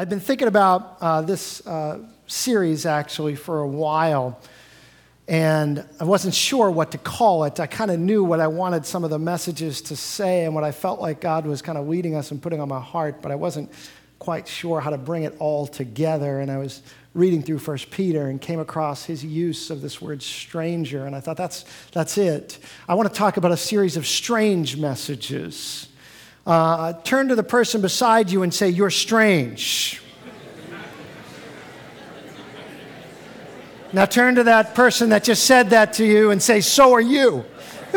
I've been thinking about uh, this uh, series actually for a while, and I wasn't sure what to call it. I kind of knew what I wanted some of the messages to say and what I felt like God was kind of leading us and putting on my heart, but I wasn't quite sure how to bring it all together. And I was reading through First Peter and came across his use of this word stranger, and I thought that's, that's it. I want to talk about a series of strange messages uh, turn to the person beside you and say, You're strange. now turn to that person that just said that to you and say, So are you.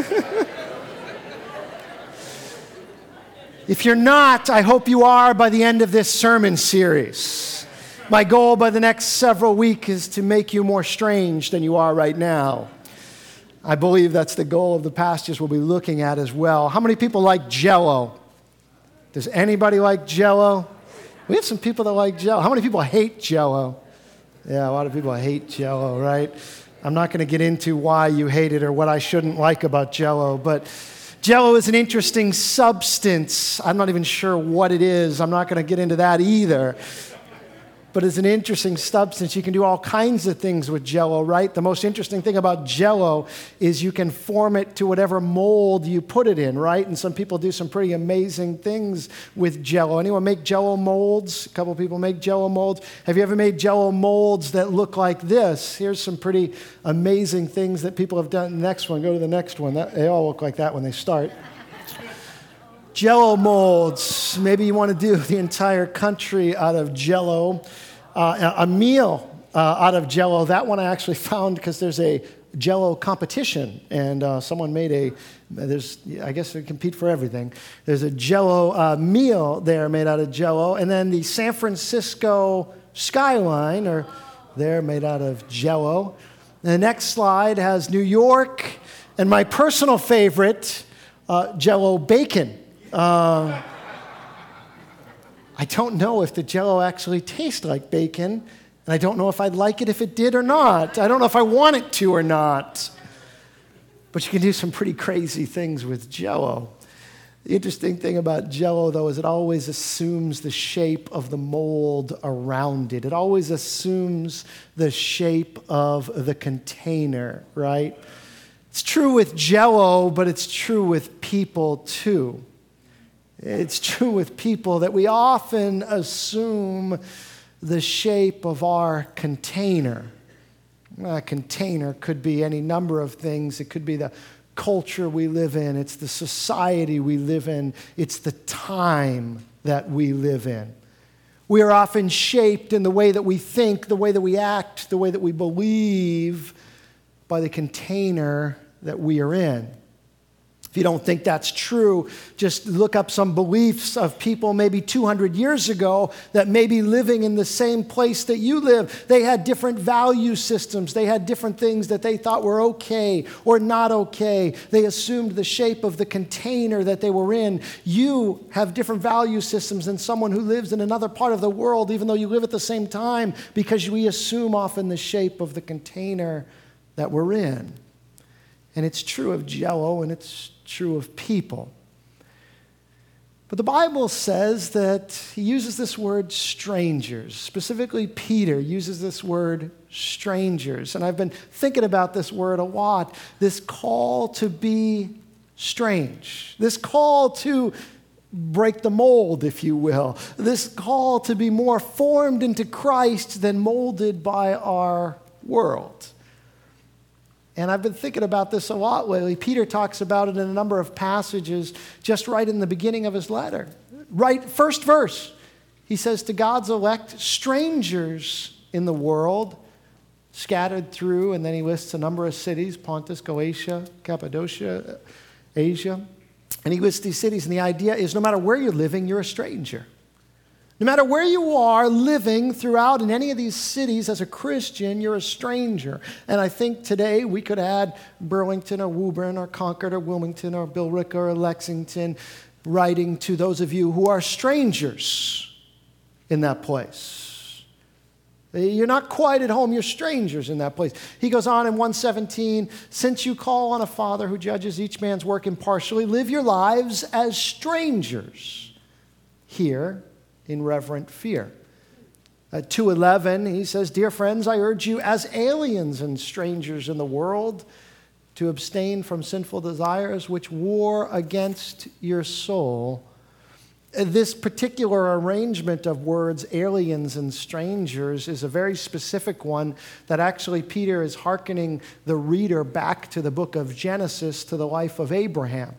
if you're not, I hope you are by the end of this sermon series. My goal by the next several weeks is to make you more strange than you are right now. I believe that's the goal of the passages we'll be looking at as well. How many people like jello? Does anybody like jello? We have some people that like jello. How many people hate jello? Yeah, a lot of people hate jello, right? I'm not going to get into why you hate it or what I shouldn't like about jello, but jello is an interesting substance. I'm not even sure what it is. I'm not going to get into that either but it's an interesting substance. You can do all kinds of things with jello, right? The most interesting thing about jello is you can form it to whatever mold you put it in, right? And some people do some pretty amazing things with jello. Anyone make jello molds? A couple people make jello molds. Have you ever made jello molds that look like this? Here's some pretty amazing things that people have done. Next one, go to the next one. That, they all look like that when they start jello molds. Maybe you want to do the entire country out of jello. Uh, a meal uh, out of jello. That one I actually found because there's a jello competition and uh, someone made a there's i guess they compete for everything there's a jello uh, meal there made out of jello and then the san francisco skyline or they're made out of jello the next slide has new york and my personal favorite uh, jello bacon uh, I don't know if the jello actually tastes like bacon, and I don't know if I'd like it if it did or not. I don't know if I want it to or not. But you can do some pretty crazy things with jello. The interesting thing about jello, though, is it always assumes the shape of the mold around it. It always assumes the shape of the container, right? It's true with jello, but it's true with people too. It's true with people that we often assume the shape of our container. A container could be any number of things. It could be the culture we live in, it's the society we live in, it's the time that we live in. We are often shaped in the way that we think, the way that we act, the way that we believe by the container that we are in. If you don't think that's true, just look up some beliefs of people maybe 200 years ago that may be living in the same place that you live. They had different value systems, they had different things that they thought were okay or not okay. They assumed the shape of the container that they were in. You have different value systems than someone who lives in another part of the world, even though you live at the same time, because we assume often the shape of the container that we're in. And it's true of jello and it's true of people. But the Bible says that he uses this word strangers. Specifically, Peter uses this word strangers. And I've been thinking about this word a lot this call to be strange, this call to break the mold, if you will, this call to be more formed into Christ than molded by our world. And I've been thinking about this a lot lately. Peter talks about it in a number of passages just right in the beginning of his letter. Right, first verse, he says, To God's elect, strangers in the world, scattered through, and then he lists a number of cities Pontus, Galatia, Cappadocia, Asia. And he lists these cities, and the idea is no matter where you're living, you're a stranger. No matter where you are living throughout in any of these cities as a Christian, you're a stranger. And I think today we could add Burlington or Woburn or Concord or Wilmington or Billerica or Lexington, writing to those of you who are strangers in that place. You're not quite at home, you're strangers in that place. He goes on in 117 Since you call on a Father who judges each man's work impartially, live your lives as strangers here in reverent fear. Uh, 211, he says, Dear friends, I urge you as aliens and strangers in the world to abstain from sinful desires which war against your soul. Uh, this particular arrangement of words, aliens and strangers, is a very specific one that actually Peter is hearkening the reader back to the book of Genesis, to the life of Abraham.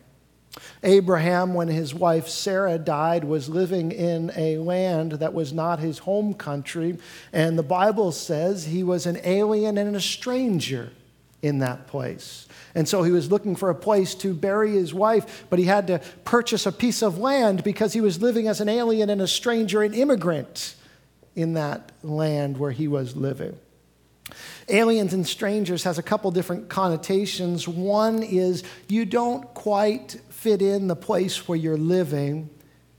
Abraham, when his wife Sarah died, was living in a land that was not his home country, and the Bible says he was an alien and a stranger in that place. And so he was looking for a place to bury his wife, but he had to purchase a piece of land because he was living as an alien and a stranger, an immigrant in that land where he was living. Aliens and strangers has a couple different connotations. One is you don't quite fit in the place where you're living.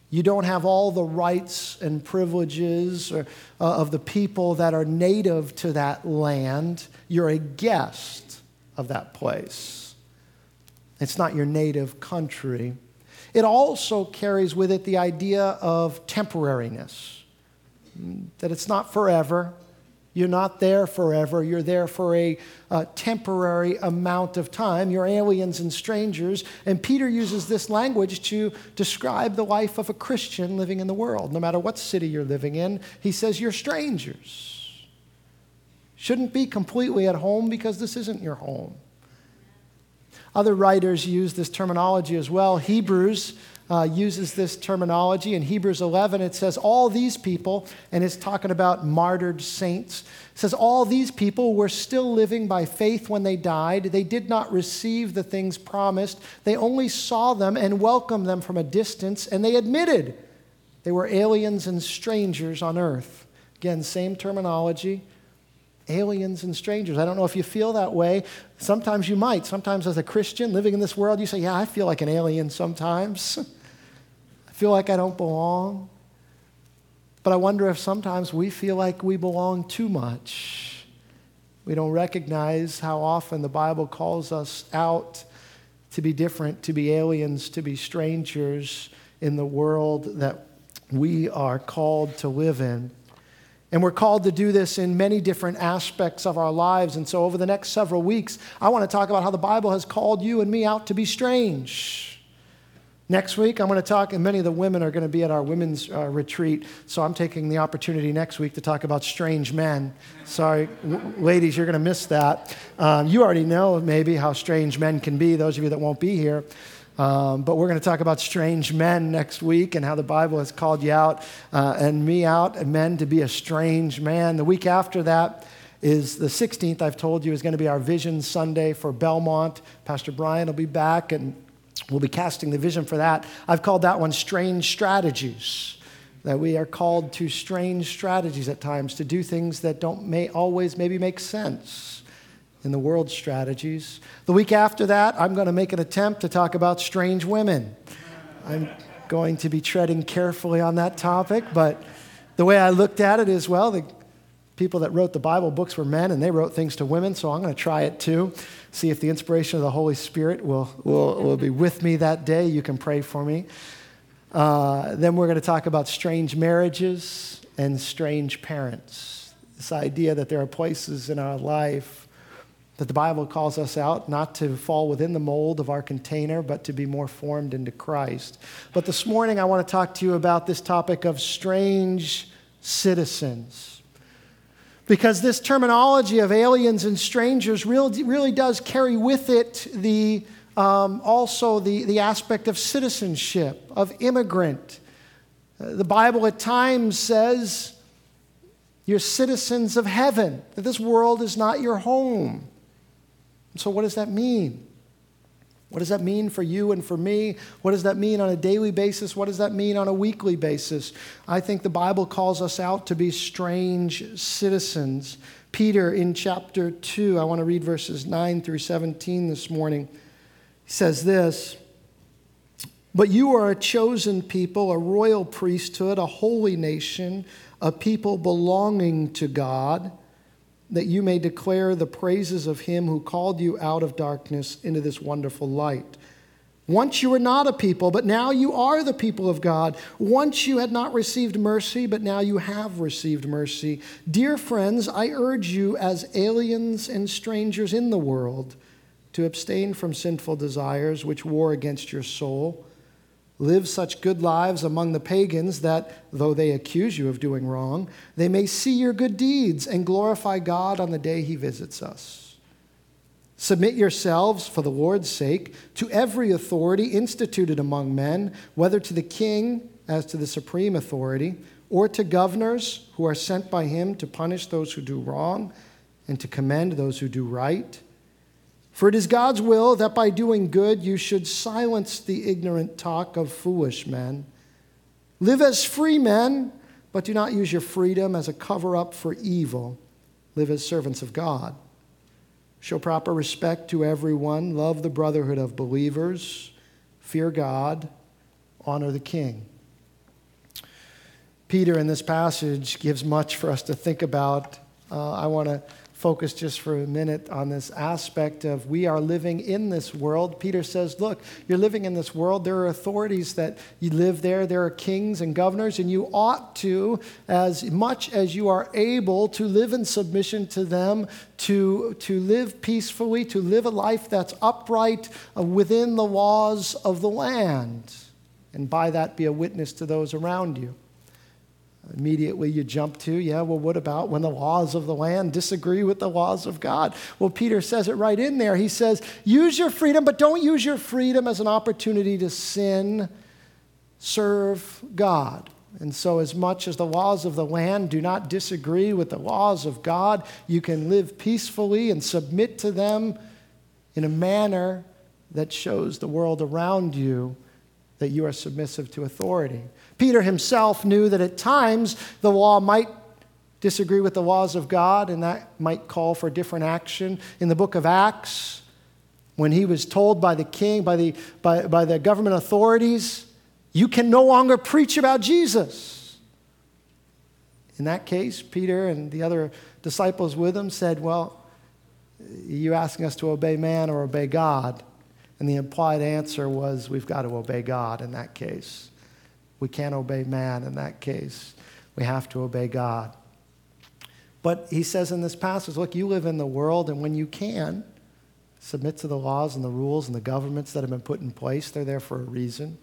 You don't have all the rights and privileges or, uh, of the people that are native to that land. You're a guest of that place. It's not your native country. It also carries with it the idea of temporariness, that it's not forever, you're not there forever. You're there for a, a, temporary amount of time. You're aliens and strangers. And Peter uses this language to describe the life of a Christian living in the world. No matter what city you're living in, he says you're strangers. Shouldn't be completely at home because this isn't your home. Other writers use this terminology as well. Hebrews uh, uses this terminology. In Hebrews 11, it says, All these people, and it's talking about martyred saints, says, All these people were still living by faith when they died. They did not receive the things promised, they only saw them and welcomed them from a distance, and they admitted they were aliens and strangers on earth. Again, same terminology aliens and strangers. I don't know if you feel that way. Sometimes you might. Sometimes, as a Christian living in this world, you say, Yeah, I feel like an alien sometimes. I feel like I don't belong. But I wonder if sometimes we feel like we belong too much. We don't recognize how often the Bible calls us out to be different, to be aliens, to be strangers in the world that we are called to live in. And we're called to do this in many different aspects of our lives. And so, over the next several weeks, I want to talk about how the Bible has called you and me out to be strange. Next week, I'm going to talk, and many of the women are going to be at our women's uh, retreat. So, I'm taking the opportunity next week to talk about strange men. Sorry, w- ladies, you're going to miss that. Um, you already know maybe how strange men can be, those of you that won't be here. Um, but we're going to talk about strange men next week and how the Bible has called you out uh, and me out, and men to be a strange man. The week after that is the 16th, I've told you, is going to be our Vision Sunday for Belmont. Pastor Brian will be back and we'll be casting the vision for that. I've called that one Strange Strategies. That we are called to strange strategies at times to do things that don't may always maybe make sense in the world strategies. The week after that, I'm going to make an attempt to talk about strange women. I'm going to be treading carefully on that topic, but the way I looked at it is well, the people that wrote the Bible books were men and they wrote things to women, so I'm going to try it too. See if the inspiration of the Holy Spirit will, will, will be with me that day. You can pray for me. Uh, then we're going to talk about strange marriages and strange parents. This idea that there are places in our life that the Bible calls us out not to fall within the mold of our container, but to be more formed into Christ. But this morning, I want to talk to you about this topic of strange citizens. Because this terminology of aliens and strangers really, really does carry with it the, um, also the, the aspect of citizenship, of immigrant. Uh, the Bible at times says you're citizens of heaven, that this world is not your home. So, what does that mean? What does that mean for you and for me? What does that mean on a daily basis? What does that mean on a weekly basis? I think the Bible calls us out to be strange citizens. Peter in chapter 2, I want to read verses 9 through 17 this morning. Says this But you are a chosen people, a royal priesthood, a holy nation, a people belonging to God that you may declare the praises of him who called you out of darkness into this wonderful light. Once you were not a people, but now you are the people of God. Once you had not received mercy, but now you have received mercy. Dear friends, I urge you as aliens and strangers in the world to abstain from sinful desires which war against your soul. Live such good lives among the pagans that, though they accuse you of doing wrong, they may see your good deeds and glorify God on the day he visits us. Submit yourselves, for the Lord's sake, to every authority instituted among men, whether to the king as to the supreme authority, or to governors who are sent by him to punish those who do wrong and to commend those who do right. For it is God's will that by doing good you should silence the ignorant talk of foolish men. Live as free men, but do not use your freedom as a cover up for evil. Live as servants of God. Show proper respect to everyone, love the brotherhood of believers, fear God, honor the king. Peter, in this passage, gives much for us to think about. Uh, I want to focus just for a minute on this aspect of we are living in this world. Peter says, Look, you're living in this world. There are authorities that you live there, there are kings and governors, and you ought to, as much as you are able, to live in submission to them, to, to live peacefully, to live a life that's upright uh, within the laws of the land, and by that be a witness to those around you. Immediately you jump to, yeah, well, what about when the laws of the land disagree with the laws of God? Well, Peter says it right in there. He says, use your freedom, but don't use your freedom as an opportunity to sin, serve God. And so, as much as the laws of the land do not disagree with the laws of God, you can live peacefully and submit to them in a manner that shows the world around you that you are submissive to authority. Peter himself knew that at times the law might disagree with the laws of God, and that might call for different action. In the book of Acts, when he was told by the king, by the, by, by the government authorities, you can no longer preach about Jesus. In that case, Peter and the other disciples with him said, Well, you're asking us to obey man or obey God? And the implied answer was, We've got to obey God in that case. We can't obey man in that case. We have to obey God. But he says in this passage, look, you live in the world, and when you can, submit to the laws and the rules and the governments that have been put in place. They're there for a reason.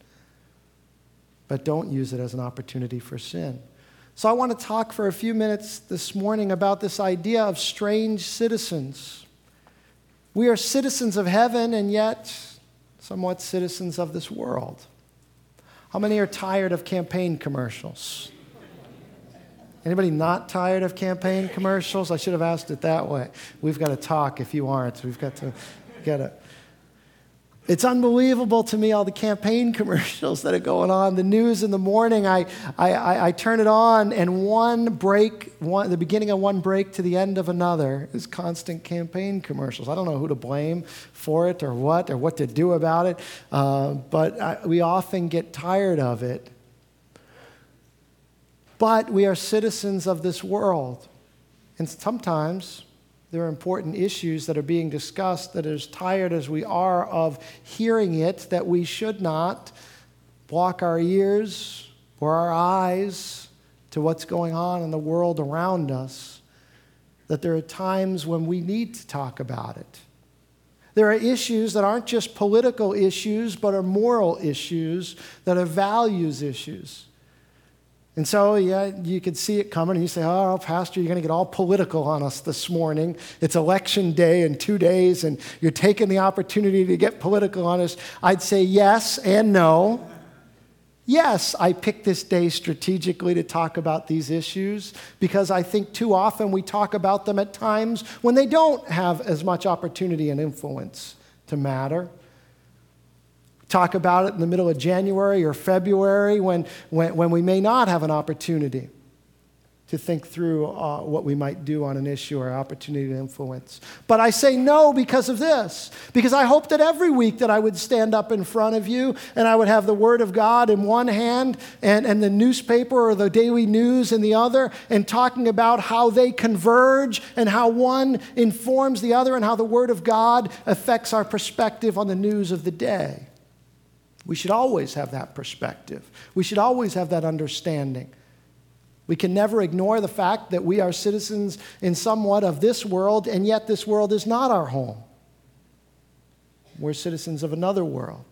But don't use it as an opportunity for sin. So I want to talk for a few minutes this morning about this idea of strange citizens. We are citizens of heaven and yet somewhat citizens of this world. How many are tired of campaign commercials? Anybody not tired of campaign commercials? I should have asked it that way. We've got to talk if you aren't. We've got to get to. It's unbelievable to me all the campaign commercials that are going on. The news in the morning, I, I, I, turn it on, and one break, one, the beginning of one break to the end of another is constant campaign commercials. I don't know who to blame for it or what or what to do about it, uh, but I, we often get tired of it. But we are citizens of this world, and sometimes there are important issues that are being discussed that, as tired as we are of hearing it, that we should not block our ears or our eyes to what's going on in the world around us. That there are times when we need to talk about it. There are issues that aren't just political issues, but are moral issues, that are values issues. And so, yeah, you could see it coming, and you say, Oh, Pastor, you're going to get all political on us this morning. It's election day in two days, and you're taking the opportunity to get political on us. I'd say yes and no. Yes, I picked this day strategically to talk about these issues because I think too often we talk about them at times when they don't have as much opportunity and influence to matter talk about it in the middle of January or February when, when, when we may not have an opportunity to think through uh, what we might do on an issue or opportunity to influence. But I say no because of this, because I hope that every week that I would stand up in front of you and I would have the Word of God in one hand and, and the newspaper or the daily news in the other, and talking about how they converge and how one informs the other and how the Word of God affects our perspective on the news of the day. We should always have that perspective. We should always have that understanding. We can never ignore the fact that we are citizens in somewhat of this world, and yet this world is not our home. We're citizens of another world.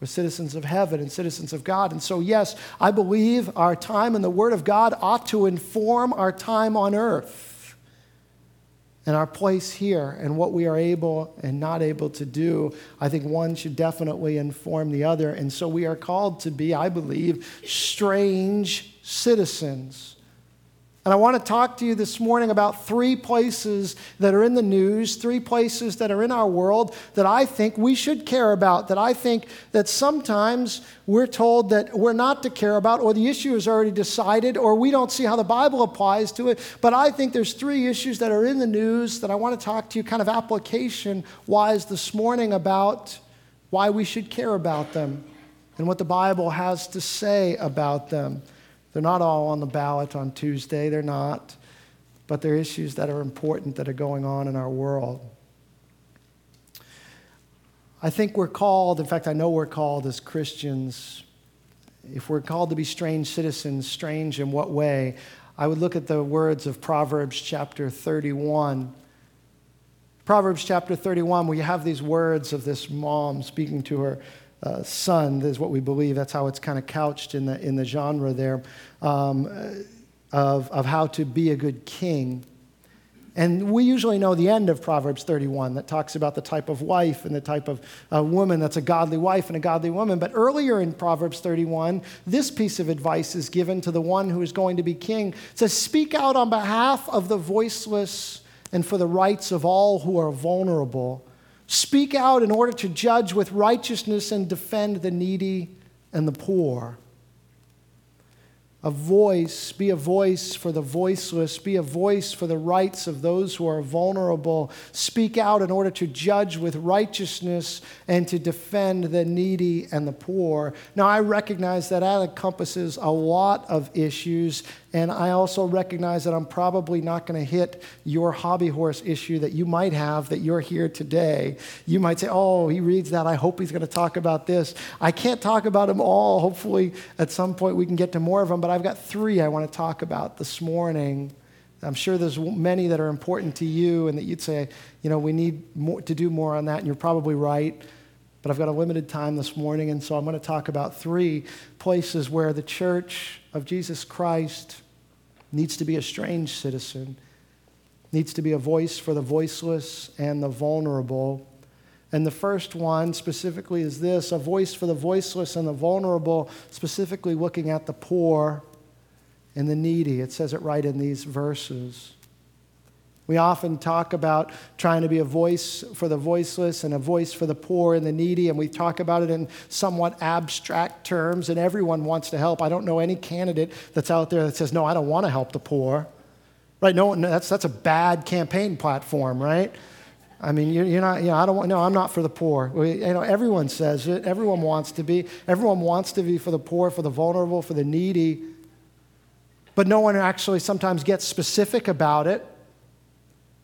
We're citizens of heaven and citizens of God. And so, yes, I believe our time in the Word of God ought to inform our time on earth and our place here and what we are able and not able to do. I think one should definitely inform the other. And so, we are called to be, I believe, strange citizens and I want to talk to you this morning about three places that are in the news, three places that are in our world that I think we should care about, that I think that sometimes we're told that we're not to care about, or the issue is already decided, or we don't see how the Bible applies to it. But I think there's three issues that are in the news that I want to talk to you kind of application wise this morning about why we should care about them and what the Bible has to say about them. They're not all on the ballot on Tuesday, they're not. But they're issues that are important that are going on in our world. I think we're called, in fact, I know we're called as Christians. If we're called to be strange citizens, strange in what way? I would look at the words of Proverbs chapter 31. Proverbs chapter 31, where you have these words of this mom speaking to her uh, son, is what we believe. That's how it's kind of couched in the, in the genre there um, of, of how to be a good king. And we usually know the end of Proverbs 31 that talks about the type of wife and the type of uh, woman that's a godly wife and a godly woman. But earlier in Proverbs 31, this piece of advice is given to the one who is going to be king. Says, Speak out on behalf of the voiceless and for the rights of all who are vulnerable. Speak out in order to judge with righteousness and defend the needy and the poor a voice, be a voice for the voiceless, be a voice for the rights of those who are vulnerable. Speak out in order to judge with righteousness and to defend the needy and the poor. Now, I recognize that that encompasses a lot of issues, and I also recognize that I'm probably not going to hit your hobby horse issue that you might have that you're here today. You might say, Oh, he reads that. I hope he's going to talk about this. I can't talk about them all. Hopefully, at some point, we can get to more of them. But I've got three I want to talk about this morning. I'm sure there's many that are important to you and that you'd say, you know, we need more, to do more on that, and you're probably right. But I've got a limited time this morning, and so I'm going to talk about three places where the church of Jesus Christ needs to be a strange citizen, needs to be a voice for the voiceless and the vulnerable. And the first one specifically is this a voice for the voiceless and the vulnerable, specifically looking at the poor and the needy. It says it right in these verses. We often talk about trying to be a voice for the voiceless and a voice for the poor and the needy, and we talk about it in somewhat abstract terms, and everyone wants to help. I don't know any candidate that's out there that says, No, I don't want to help the poor. Right? No, that's, that's a bad campaign platform, right? I mean, you're, you're not, you know, I don't want, no, I'm not for the poor. We, you know, everyone says it. Everyone wants to be. Everyone wants to be for the poor, for the vulnerable, for the needy. But no one actually sometimes gets specific about it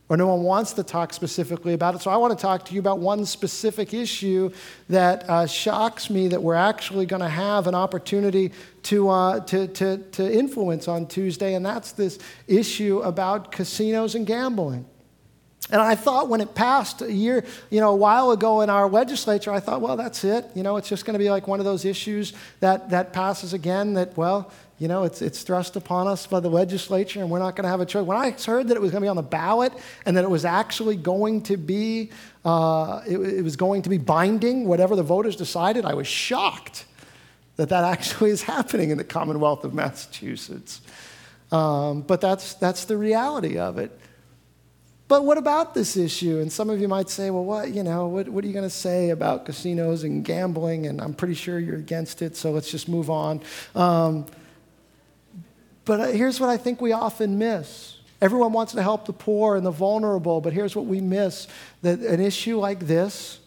or no one wants to talk specifically about it. So I want to talk to you about one specific issue that uh, shocks me that we're actually going to have an opportunity to, uh, to, to, to influence on Tuesday, and that's this issue about casinos and gambling. And I thought when it passed a year, you know, a while ago in our legislature, I thought, well, that's it. You know, it's just going to be like one of those issues that, that passes again that, well, you know, it's, it's thrust upon us by the legislature and we're not going to have a choice. When I heard that it was going to be on the ballot and that it was actually going to be, uh, it, it was going to be binding, whatever the voters decided, I was shocked that that actually is happening in the Commonwealth of Massachusetts. Um, but that's, that's the reality of it. But what about this issue? And some of you might say, well, what, you know, what, what are you going to say about casinos and gambling? And I'm pretty sure you're against it, so let's just move on. Um, but uh, here's what I think we often miss. Everyone wants to help the poor and the vulnerable, but here's what we miss that an issue like this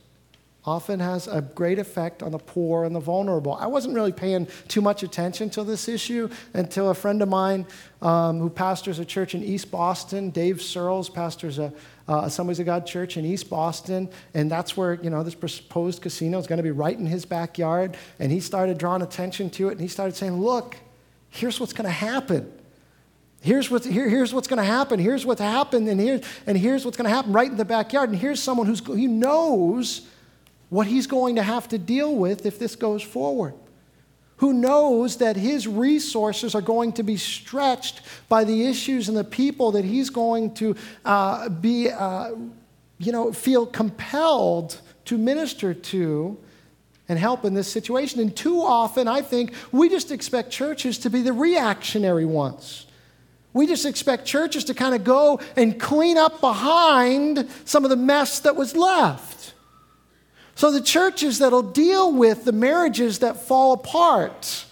often has a great effect on the poor and the vulnerable. I wasn't really paying too much attention to this issue until a friend of mine um, who pastors a church in East Boston, Dave Searles, pastors a, uh, Assemblies of God church in East Boston, and that's where you know this proposed casino is going to be right in his backyard. And he started drawing attention to it, and he started saying, "Look, here's what's going to happen." Here's what's, here, here's what's going to happen. Here's what's happened, and, here, and here's what's going to happen right in the backyard. And here's someone who's, who knows what he's going to have to deal with if this goes forward. Who knows that his resources are going to be stretched by the issues and the people that he's going to uh, be, uh, you know, feel compelled to minister to and help in this situation. And too often, I think, we just expect churches to be the reactionary ones. We just expect churches to kind of go and clean up behind some of the mess that was left. So the churches that'll deal with the marriages that fall apart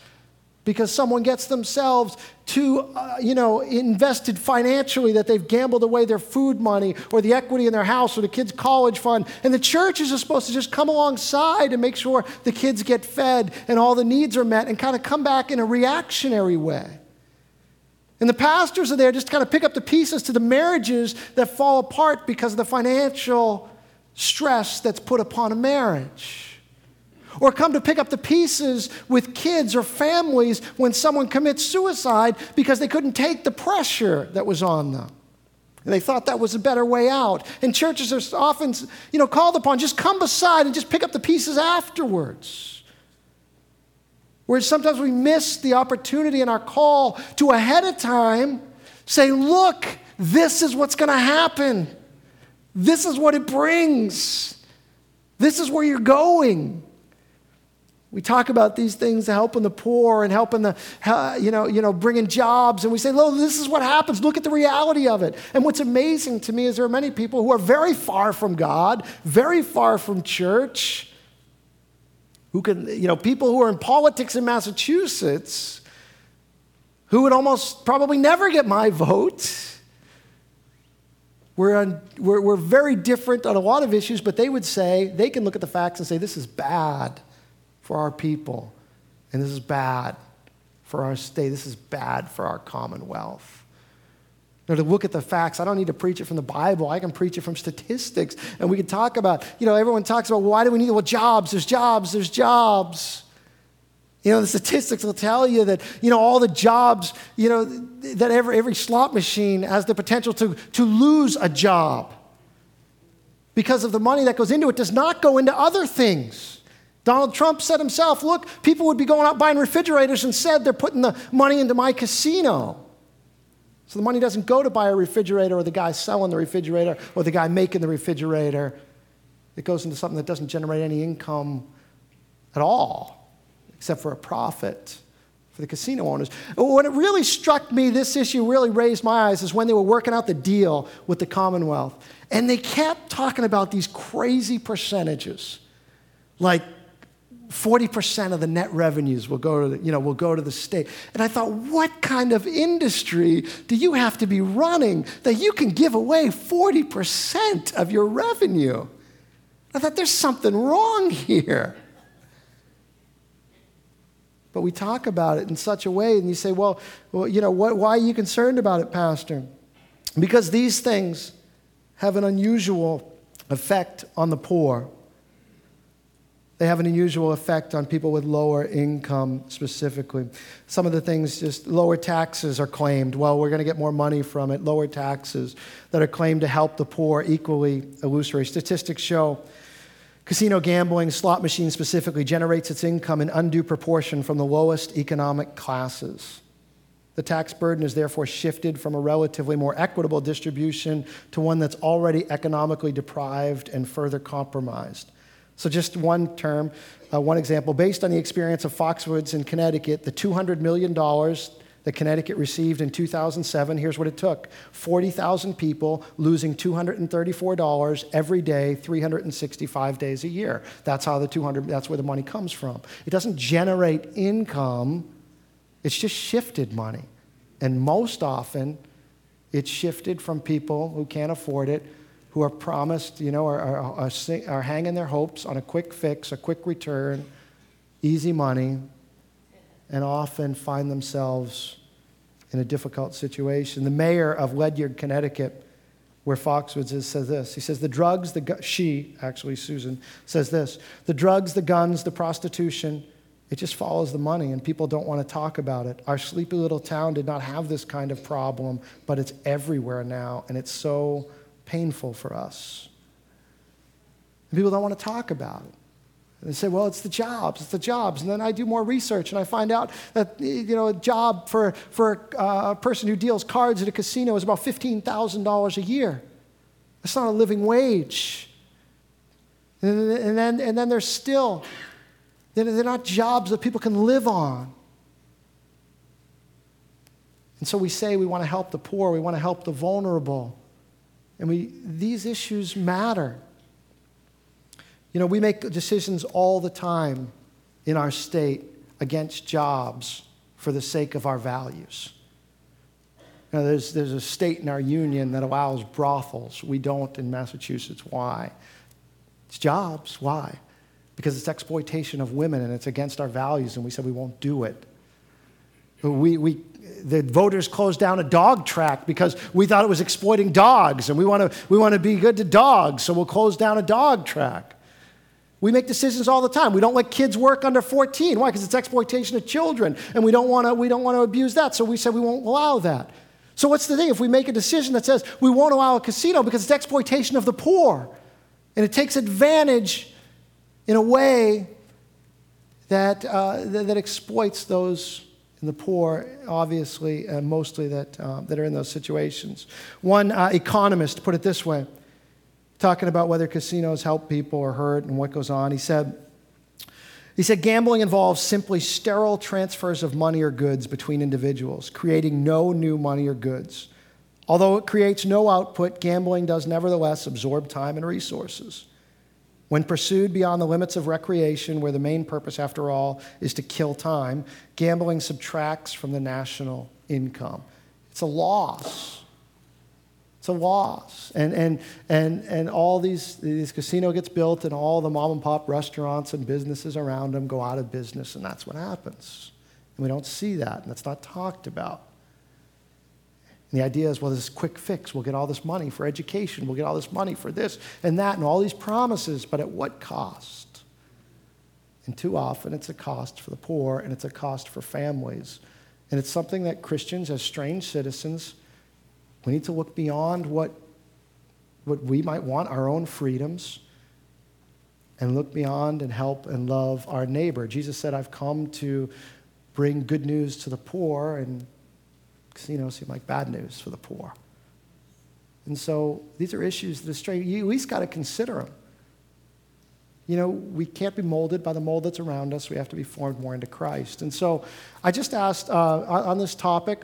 because someone gets themselves too, uh, you know, invested financially that they've gambled away their food money or the equity in their house or the kids' college fund. And the churches are supposed to just come alongside and make sure the kids get fed and all the needs are met and kind of come back in a reactionary way. And the pastors are there just to kind of pick up the pieces to the marriages that fall apart because of the financial stress that's put upon a marriage. Or come to pick up the pieces with kids or families when someone commits suicide because they couldn't take the pressure that was on them. And they thought that was a better way out. And churches are often, you know, called upon just come beside and just pick up the pieces afterwards. Whereas sometimes we miss the opportunity in our call to ahead of time say, look, this is what's going to happen. This is what it brings. This is where you're going. We talk about these things, helping the poor and helping the, you know, you know, bringing jobs, and we say, "Look, this is what happens. Look at the reality of it." And what's amazing to me is there are many people who are very far from God, very far from church, who can, you know, people who are in politics in Massachusetts, who would almost probably never get my vote we're, on, we're, we're very different on a lot of issues, but they would say, they can look at the facts and say, this is bad for our people, and this is bad for our state, this is bad for our commonwealth. Now, to look at the facts, I don't need to preach it from the Bible. I can preach it from statistics. And we can talk about, you know, everyone talks about well, why do we need, well, jobs, there's jobs, there's jobs. You know, the statistics will tell you that, you know, all the jobs, you know, that every, every slot machine has the potential to, to lose a job because of the money that goes into it does not go into other things. Donald Trump said himself, look, people would be going out buying refrigerators and said they're putting the money into my casino. So the money doesn't go to buy a refrigerator or the guy selling the refrigerator or the guy making the refrigerator. It goes into something that doesn't generate any income at all except for a profit for the casino owners. When it really struck me, this issue really raised my eyes, is when they were working out the deal with the Commonwealth. And they kept talking about these crazy percentages, like 40% of the net revenues will go to the, you know, will go to the state. And I thought, what kind of industry do you have to be running that you can give away 40% of your revenue? I thought there's something wrong here. But we talk about it in such a way, and you say, well, well you know, what, why are you concerned about it, Pastor? Because these things have an unusual effect on the poor. They have an unusual effect on people with lower income specifically. Some of the things, just lower taxes are claimed. Well, we're going to get more money from it. Lower taxes that are claimed to help the poor, equally illusory. Statistics show Casino gambling, slot machines specifically, generates its income in undue proportion from the lowest economic classes. The tax burden is therefore shifted from a relatively more equitable distribution to one that's already economically deprived and further compromised. So, just one term, uh, one example. Based on the experience of Foxwoods in Connecticut, the $200 million that Connecticut received in 2007. Here's what it took 40,000 people losing $234 every day, 365 days a year. That's how the 200, that's where the money comes from. It doesn't generate income, it's just shifted money. And most often, it's shifted from people who can't afford it, who are promised, you know, are, are, are, are hanging their hopes on a quick fix, a quick return, easy money, and often find themselves in a difficult situation. The mayor of Ledyard, Connecticut, where Foxwoods is, says this. He says, The drugs, the gu- she, actually, Susan, says this the drugs, the guns, the prostitution, it just follows the money, and people don't want to talk about it. Our sleepy little town did not have this kind of problem, but it's everywhere now, and it's so painful for us. And people don't want to talk about it. And they say, well, it's the jobs, it's the jobs. And then I do more research and I find out that, you know, a job for, for uh, a person who deals cards at a casino is about $15,000 a year. That's not a living wage. And, and, then, and then there's still, they're not jobs that people can live on. And so we say we want to help the poor, we want to help the vulnerable. And we, these issues matter. You know, we make decisions all the time in our state against jobs for the sake of our values. You know, there's, there's a state in our union that allows brothels. We don't in Massachusetts. Why? It's jobs. Why? Because it's exploitation of women and it's against our values, and we said we won't do it. We, we, the voters closed down a dog track because we thought it was exploiting dogs, and we want to we want to be good to dogs, so we'll close down a dog track. We make decisions all the time. We don't let kids work under 14. Why? Because it's exploitation of children, and we don't want to we don't want to abuse that. So we said we won't allow that. So what's the thing? If we make a decision that says we won't allow a casino because it's exploitation of the poor, and it takes advantage in a way that uh, that, that exploits those and the poor, obviously, uh, mostly that, uh, that are in those situations. One uh, economist put it this way, talking about whether casinos help people or hurt and what goes on. He said, he said, gambling involves simply sterile transfers of money or goods between individuals, creating no new money or goods. Although it creates no output, gambling does nevertheless absorb time and resources. When pursued beyond the limits of recreation, where the main purpose, after all, is to kill time, gambling subtracts from the national income. It's a loss. It's a loss. And, and, and, and all these, these casino gets built, and all the mom and pop restaurants and businesses around them go out of business, and that's what happens. And we don't see that, and it's not talked about. And the idea is, well, this quick fix. We'll get all this money for education. We'll get all this money for this and that and all these promises, but at what cost? And too often it's a cost for the poor and it's a cost for families. And it's something that Christians, as strange citizens, we need to look beyond what, what we might want, our own freedoms, and look beyond and help and love our neighbor. Jesus said, I've come to bring good news to the poor and casinos seem like bad news for the poor. And so these are issues that are strange. You at least got to consider them. You know, we can't be molded by the mold that's around us. We have to be formed more into Christ. And so I just asked uh, on this topic,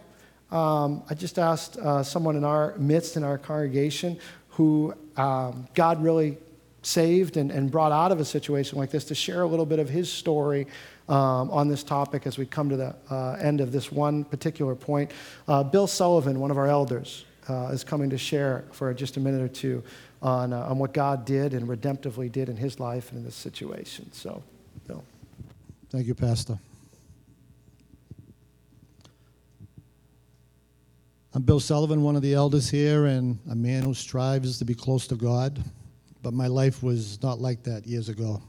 um, I just asked uh, someone in our midst, in our congregation, who um, God really saved and, and brought out of a situation like this to share a little bit of his story um, on this topic as we come to the uh, end of this one particular point. Uh, Bill Sullivan, one of our elders, uh, is coming to share for just a minute or two on, uh, on what God did and redemptively did in his life and in this situation. So, Bill. Thank you, Pastor. I'm Bill Sullivan, one of the elders here, and a man who strives to be close to God. But my life was not like that years ago.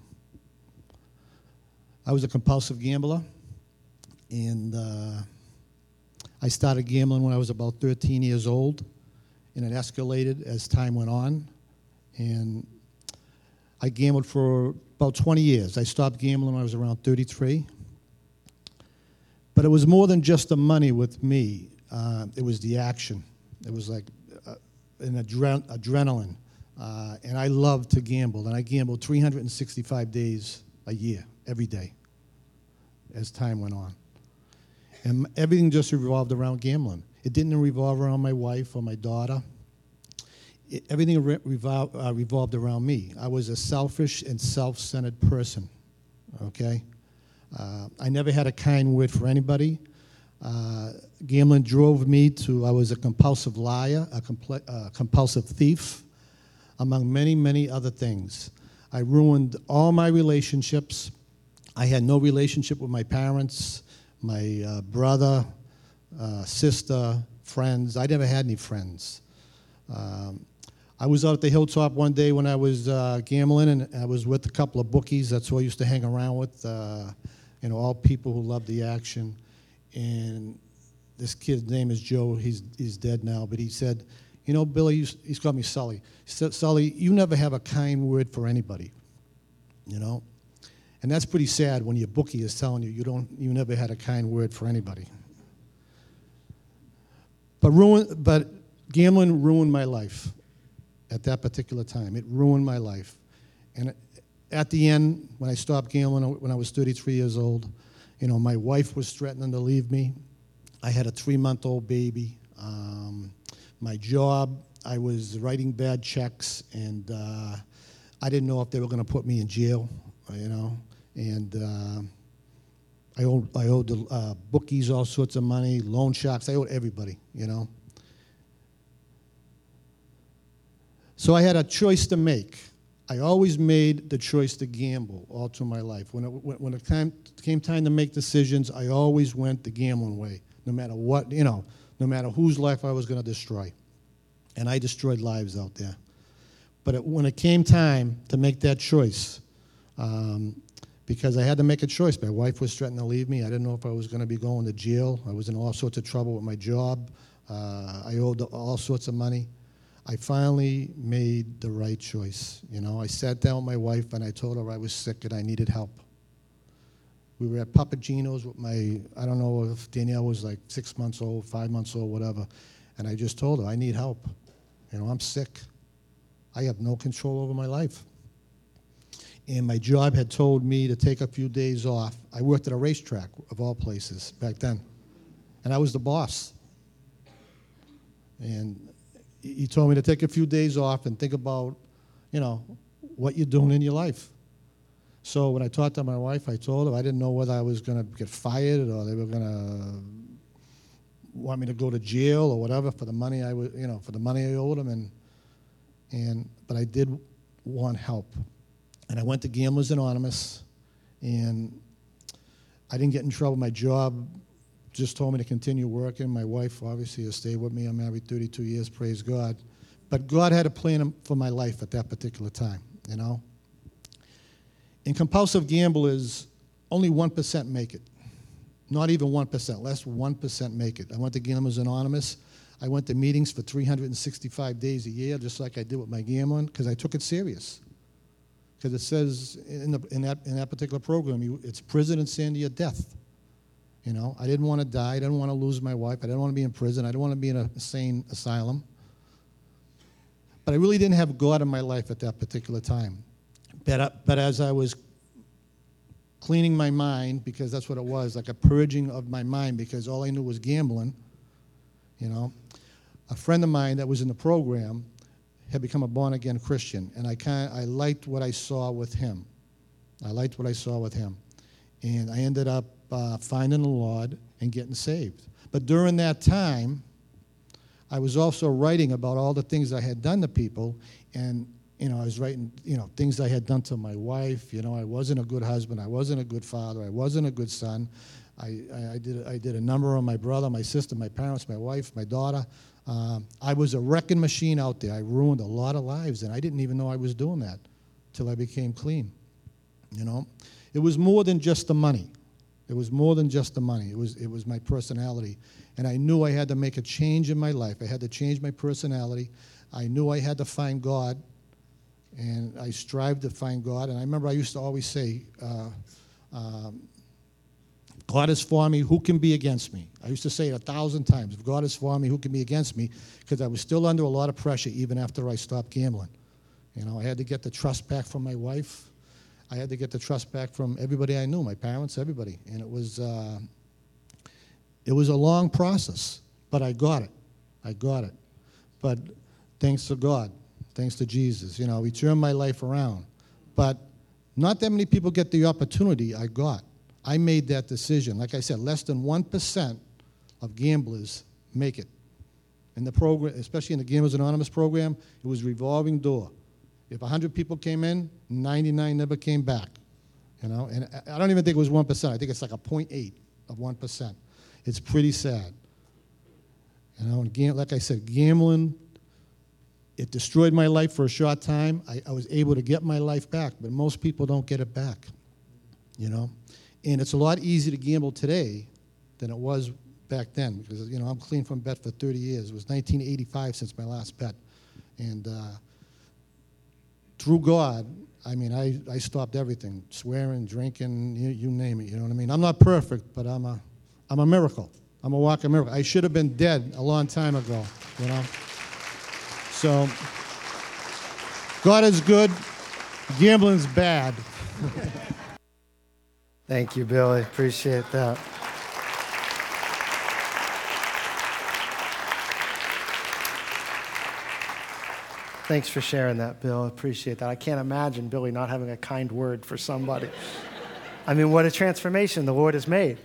I was a compulsive gambler, and uh, I started gambling when I was about 13 years old, and it escalated as time went on. And I gambled for about 20 years. I stopped gambling when I was around 33. But it was more than just the money with me, uh, it was the action. It was like uh, an adre- adrenaline. Uh, and I loved to gamble, and I gambled 365 days a year every day as time went on. And everything just revolved around gambling. It didn't revolve around my wife or my daughter. It, everything re- revol- uh, revolved around me. I was a selfish and self centered person, okay? Uh, I never had a kind word for anybody. Uh, gambling drove me to, I was a compulsive liar, a uh, compulsive thief. among many, many other things. I ruined all my relationships. I had no relationship with my parents, my uh, brother, uh, sister, friends. I never had any friends. Um, I was out at the hilltop one day when I was uh, gambling, and I was with a couple of bookies. That's who I used to hang around with. You know, all people who love the action. And this kid's name is Joe. He's he's dead now, but he said, "You know, Billy, he's called me Sully. He said, Sully, you never have a kind word for anybody. You know." And that's pretty sad when your bookie is telling you you don't you never had a kind word for anybody. But ruin but gambling ruined my life at that particular time. It ruined my life. And at the end, when I stopped gambling when I was 33 years old, you know, my wife was threatening to leave me. I had a three-month-old baby. Um, my job, I was writing bad checks, and uh, I didn't know if they were going to put me in jail, you know and uh, I owed I owed the uh, bookies all sorts of money, loan sharks. I owed everybody, you know. So I had a choice to make. I always made the choice to gamble all through my life. When it, when it time, came time to make decisions, I always went the gambling way, no matter what, you know, no matter whose life I was going to destroy. And I destroyed lives out there. But it, when it came time to make that choice, um, because I had to make a choice. My wife was threatening to leave me. I didn't know if I was going to be going to jail. I was in all sorts of trouble with my job. Uh, I owed all sorts of money. I finally made the right choice. You know, I sat down with my wife and I told her I was sick and I needed help. We were at Papa Gino's with my, I don't know if Danielle was like six months old, five months old, whatever. And I just told her, I need help. You know, I'm sick. I have no control over my life and my job had told me to take a few days off. I worked at a racetrack, of all places, back then, and I was the boss. And he told me to take a few days off and think about, you know, what you're doing in your life. So when I talked to my wife, I told her I didn't know whether I was going to get fired or they were going to want me to go to jail or whatever for the money I was, you know, for the money I owed them. And, and but I did want help and I went to Gamblers Anonymous, and I didn't get in trouble. My job just told me to continue working. My wife obviously has stayed with me. I'm married 32 years, praise God. But God had a plan for my life at that particular time, you know. In compulsive gamblers, only 1% make it. Not even 1%, less 1% make it. I went to Gamblers Anonymous. I went to meetings for 365 days a year, just like I did with my gambling, because I took it serious because it says in, the, in, that, in that particular program, you, it's prison, insanity, or death. You know, I didn't want to die. I didn't want to lose my wife. I didn't want to be in prison. I didn't want to be in a insane asylum. But I really didn't have God in my life at that particular time. But, but as I was cleaning my mind, because that's what it was, like a purging of my mind, because all I knew was gambling, you know, a friend of mine that was in the program had become a born again Christian, and I kind I liked what I saw with him. I liked what I saw with him, and I ended up uh, finding the Lord and getting saved. But during that time, I was also writing about all the things I had done to people, and you know, I was writing, you know, things I had done to my wife. You know, I wasn't a good husband. I wasn't a good father. I wasn't a good son. I, I, I did, I did a number on my brother, my sister, my parents, my wife, my daughter. Um, I was a wrecking machine out there. I ruined a lot of lives, and I didn't even know I was doing that till I became clean. You know, it was more than just the money. It was more than just the money. It was, it was my personality. And I knew I had to make a change in my life. I had to change my personality. I knew I had to find God. And I strived to find God. And I remember I used to always say, uh, um, God is for me, who can be against me? I used to say it a thousand times. If God is for me, who can be against me? Because I was still under a lot of pressure even after I stopped gambling. You know, I had to get the trust back from my wife. I had to get the trust back from everybody I knew, my parents, everybody. And it was, uh, it was a long process, but I got it. I got it. But thanks to God, thanks to Jesus, you know, He turned my life around. But not that many people get the opportunity I got. I made that decision. Like I said, less than 1% of gamblers make it. In the program, especially in the Gamblers Anonymous program, it was revolving door. If 100 people came in, 99 never came back. You know, and I don't even think it was 1%. I think it's like a 0.8 of 1%. It's pretty sad. You know, and like I said, gambling, it destroyed my life for a short time. I, I was able to get my life back, but most people don't get it back. You know? And it's a lot easier to gamble today than it was back then because, you know, I'm clean from bet for 30 years. It was 1985 since my last bet. And uh, through God, I mean, I, I stopped everything swearing, drinking, you, you name it. You know what I mean? I'm not perfect, but I'm a, I'm a miracle. I'm a walking miracle. I should have been dead a long time ago, you know? So, God is good, gambling's bad. Thank you, Billy. Appreciate that. Thanks for sharing that, Bill. I appreciate that. I can't imagine Billy not having a kind word for somebody. I mean, what a transformation the Lord has made.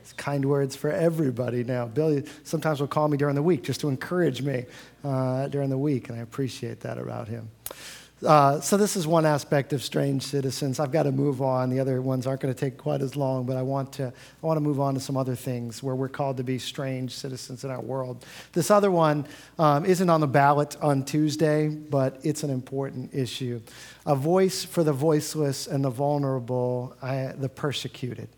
It's kind words for everybody now. Billy sometimes will call me during the week just to encourage me uh, during the week, and I appreciate that about him. Uh, so this is one aspect of strange citizens. I've got to move on. The other ones aren't going to take quite as long, but I want to I want to move on to some other things where we're called to be strange citizens in our world. This other one um, isn't on the ballot on Tuesday, but it's an important issue. A voice for the voiceless and the vulnerable, I, the persecuted.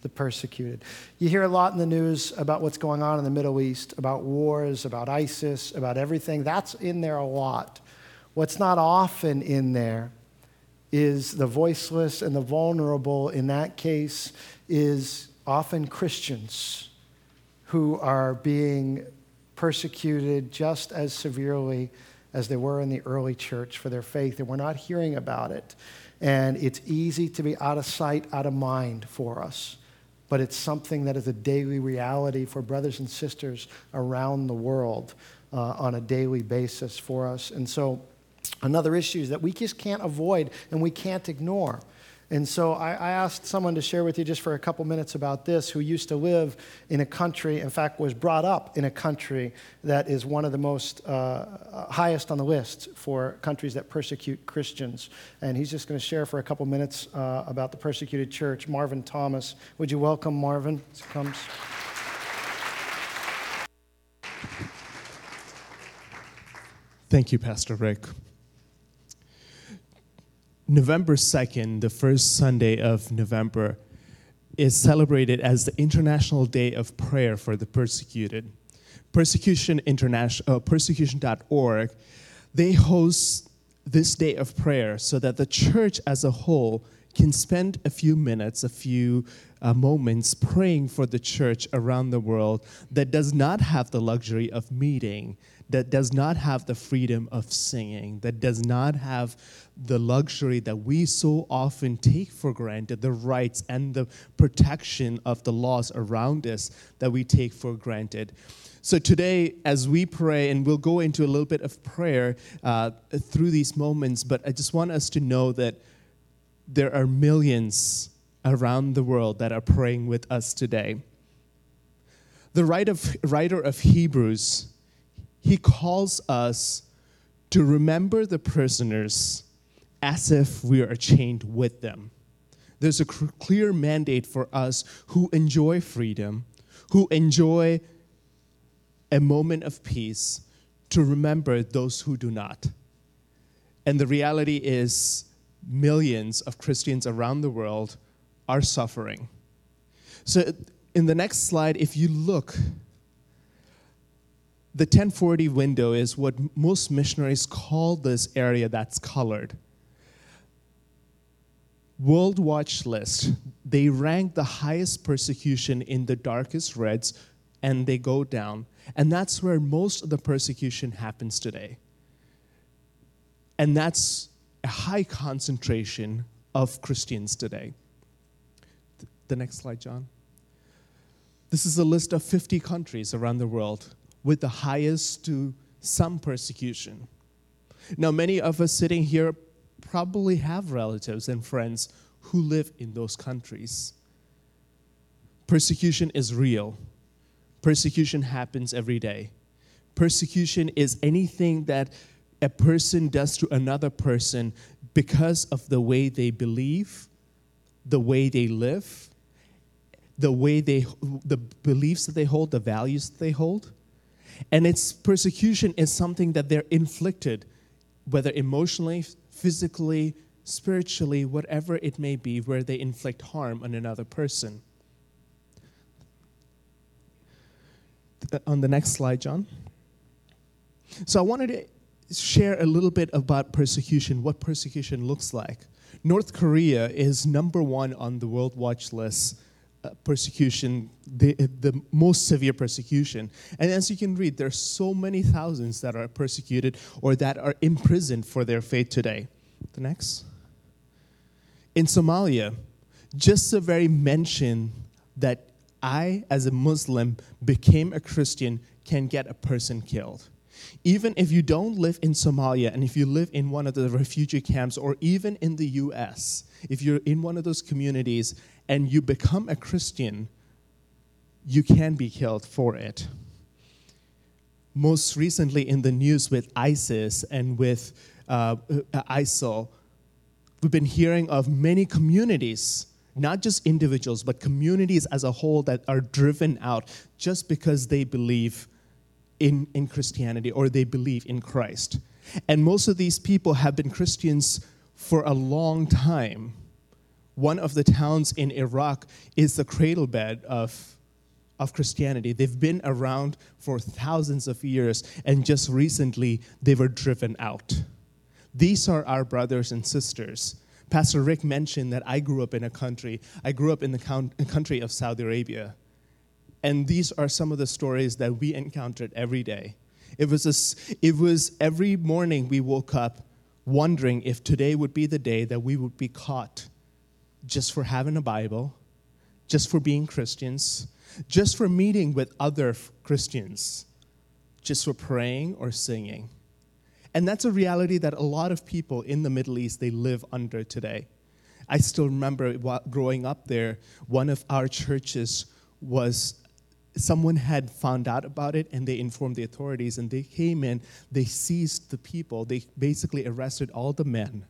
The persecuted. You hear a lot in the news about what's going on in the Middle East, about wars, about ISIS, about everything. That's in there a lot. What's not often in there is the voiceless and the vulnerable, in that case, is often Christians who are being persecuted just as severely as they were in the early church for their faith, and we're not hearing about it. And it's easy to be out of sight, out of mind for us. But it's something that is a daily reality for brothers and sisters around the world uh, on a daily basis for us. And so, another issue that we just can't avoid and we can't ignore. And so I, I, asked someone to share with you just for a couple minutes about this who used to live in a country, in fact, was brought up in a country that is one of the most uh, highest on the list for countries that persecute Christians. And he's just going to share for a couple minutes uh, about the persecuted church. Marvin Thomas. Would you welcome Marvin as he comes? Thank you, Pastor Rick. November 2nd, the first Sunday of November, is celebrated as the International Day of Prayer for the Persecuted. Persecution International, uh, persecution.org, they host this day of prayer so that the church as a whole can spend a few minutes, a few uh, moments praying for the church around the world that does not have the luxury of meeting that does not have the freedom of singing, that does not have the luxury that we so often take for granted, the rights and the protection of the laws around us that we take for granted. So, today, as we pray, and we'll go into a little bit of prayer uh, through these moments, but I just want us to know that there are millions around the world that are praying with us today. The writer of Hebrews he calls us to remember the prisoners as if we are chained with them. There's a clear mandate for us who enjoy freedom, who enjoy a moment of peace, to remember those who do not. And the reality is, millions of Christians around the world are suffering. So, in the next slide, if you look the 10/40 window is what most missionaries call this area that's colored. World Watch List, they rank the highest persecution in the darkest reds and they go down. And that's where most of the persecution happens today. And that's a high concentration of Christians today. The next slide, John. This is a list of 50 countries around the world with the highest to some persecution. Now, many of us sitting here probably have relatives and friends who live in those countries. Persecution is real. Persecution happens every day. Persecution is anything that a person does to another person because of the way they believe, the way they live, the way they the beliefs that they hold, the values that they hold. And its persecution is something that they're inflicted, whether emotionally, physically, spiritually, whatever it may be, where they inflict harm on another person. Uh, on the next slide, John. So I wanted to share a little bit about persecution, what persecution looks like. North Korea is number one on the World Watch list uh, persecution, the, the most severe persecution. And as you can read, there are so many thousands that are persecuted or that are imprisoned for their faith today. The next. In Somalia, just the very mention that I, as a Muslim, became a Christian can get a person killed. Even if you don't live in Somalia and if you live in one of the refugee camps or even in the US, if you're in one of those communities and you become a Christian, you can be killed for it. Most recently, in the news with ISIS and with uh, uh ISIL, we've been hearing of many communities, not just individuals, but communities as a whole that are driven out just because they believe in, in Christianity or they believe in Christ. And most of these people have been Christians for a long time one of the towns in Iraq is the cradle bed of, of Christianity. They've been around for thousands of years, and just recently they were driven out. These are our brothers and sisters. Pastor Rick mentioned that I grew up in a country, I grew up in the country of Saudi Arabia. And these are some of the stories that we encountered every day. It was, a, it was every morning we woke up wondering if today would be the day that we would be caught just for having a Bible, just for being Christians, just for meeting with other Christians, just for praying or singing. And that's a reality that a lot of people in the Middle East they live under today. I still remember growing up there, one of our churches was someone had found out about it and they informed the authorities and they came in, they seized the people, they basically arrested all the men.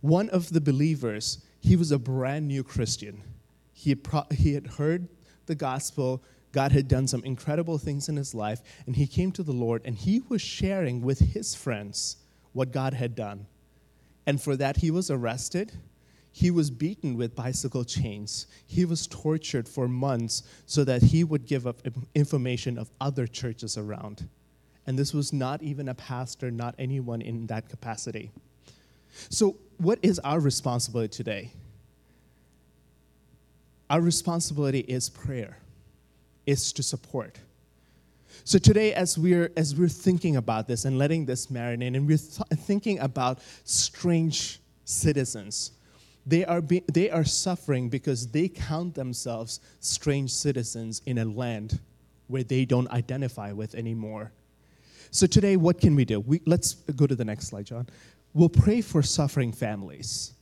One of the believers, he was a brand new Christian. He had, pro- he had heard the gospel. God had done some incredible things in his life, and he came to the Lord and he was sharing with his friends what God had done. And for that, he was arrested. He was beaten with bicycle chains. He was tortured for months so that he would give up information of other churches around. And this was not even a pastor, not anyone in that capacity. So, what is our responsibility today? Our responsibility is prayer, is to support. So today, as we're as we're thinking about this and letting this marinate, and we're th- thinking about strange citizens, they are be- they are suffering because they count themselves strange citizens in a land where they don't identify with anymore. So today, what can we do? We, let's go to the next slide, John we'll pray for suffering families.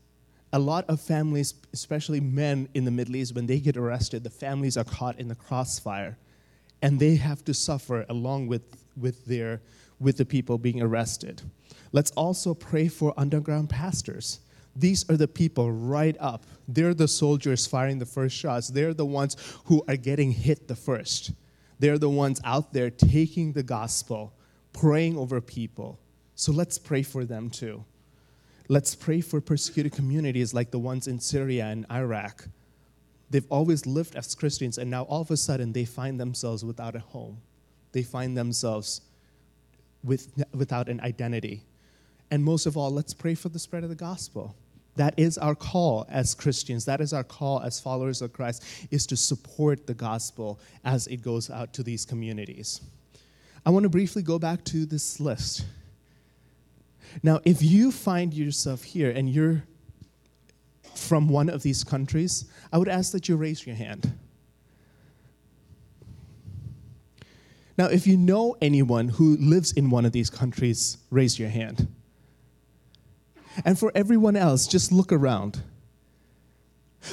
A lot of families, especially men in the Middle East, when they get arrested, the families are caught in the crossfire and they have to suffer along with, with, their, with the people being arrested. Let's also pray for underground pastors. These are the people right up. They're the soldiers firing the first shots. They're the ones who are getting hit the first. They're the ones out there taking the gospel, praying over people, so let's pray for them too. Let's pray for persecuted communities like the ones in Syria and Iraq. They've always lived as Christians, and now all of a sudden they find themselves without a home. They find themselves with, without an identity. And most of all, let's pray for the spread of the gospel. That is our call as Christians. That is our call as followers of Christ, is to support the gospel as it goes out to these communities. I want to briefly go back to this list. Now, if you find yourself here and you're from one of these countries, I would ask that you raise your hand. Now, if you know anyone who lives in one of these countries, raise your hand. And for everyone else, just look around.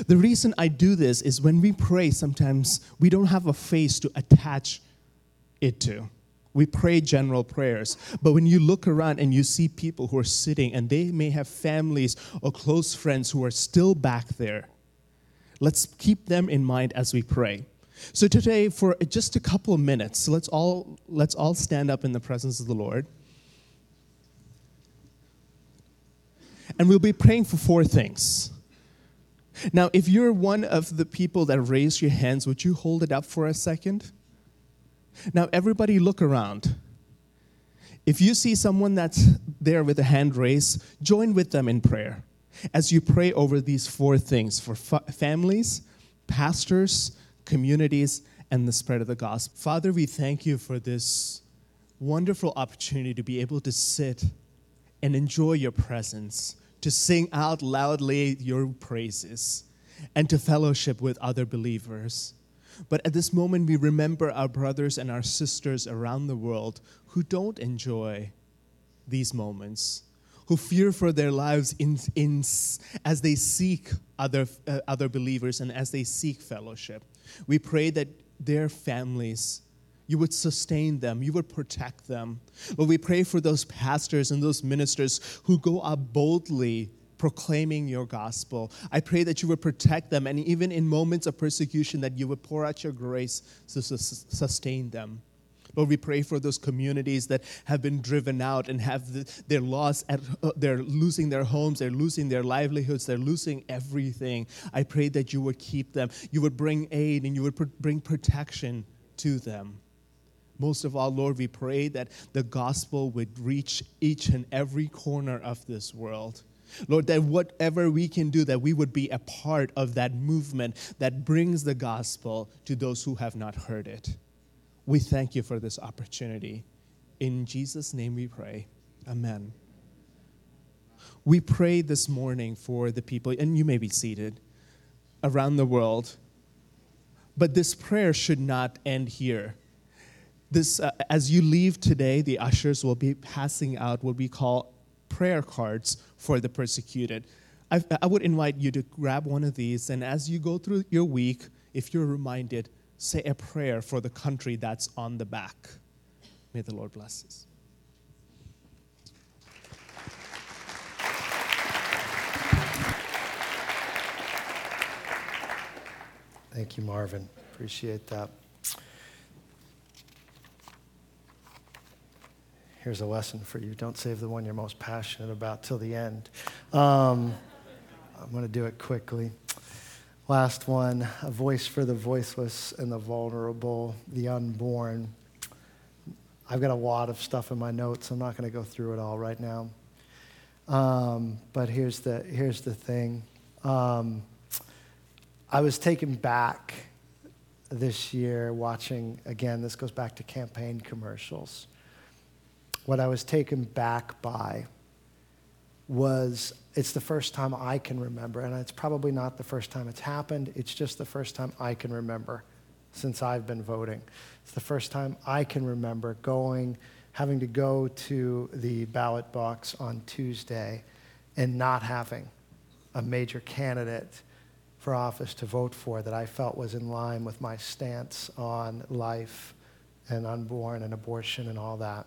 The reason I do this is when we pray, sometimes we don't have a face to attach it to. We pray general prayers. But when you look around and you see people who are sitting and they may have families or close friends who are still back there, let's keep them in mind as we pray. So today, for just a couple of minutes, let's all, let's all stand up in the presence of the Lord. And we'll be praying for four things. Now, if you're one of the people that raised your hands, would you hold it up for a second? Now, everybody look around. If you see someone that's there with a hand raised, join with them in prayer as you pray over these four things for fa- families, pastors, communities, and the spread of the gospel. Father, we thank you for this wonderful opportunity to be able to sit and enjoy your presence, to sing out loudly your praises, and to fellowship with other believers. But at this moment, we remember our brothers and our sisters around the world who don't enjoy these moments, who fear for their lives in, in, as they seek other, uh, other believers and as they seek fellowship. We pray that their families, you would sustain them, you would protect them. Lord, we pray for those pastors and those ministers who go out boldly proclaiming your gospel. I pray that you would protect them, and even in moments of persecution, that you would pour out your grace to sustain them. Lord, we pray for those communities that have been driven out and have the, their loss, at, uh, they're losing their homes, they're losing their livelihoods, they're losing everything. I pray that you would keep them, you would bring aid, and you would pr- bring protection to them. Most of all, Lord, we pray that the gospel would reach each and every corner of this world. Lord, that whatever we can do, that we would be a part of that movement that brings the gospel to those who have not heard it. We thank you for this opportunity. In Jesus' name we pray. Amen. We pray this morning for the people, and you may be seated around the world, but this prayer should not end here. This, uh, as you leave today, the ushers will be passing out what we call prayer cards for the persecuted. I, I would invite you to grab one of these, and as you go through your week, if you're reminded, say a prayer for the country that's on the back. May the Lord bless us. Thank you, Marvin. Appreciate that. Here's a lesson for you don't save the one you're most passionate about till the end. Um, I'm going to do it quickly. Last one a voice for the voiceless and the vulnerable, the unborn. I've got a lot of stuff in my notes. I'm not going to go through it all right now. Um, but here's the, here's the thing um, I was taken back this year watching, again, this goes back to campaign commercials what I was taken back by was it's the first time I can remember, and it's probably not the first time it's happened, it's just the first time I can remember since I've been voting. It's the first time I can remember going, having to go to the ballot box on Tuesday and not having a major candidate for office to vote for that I felt was in line with my stance on life and unborn and abortion and all that.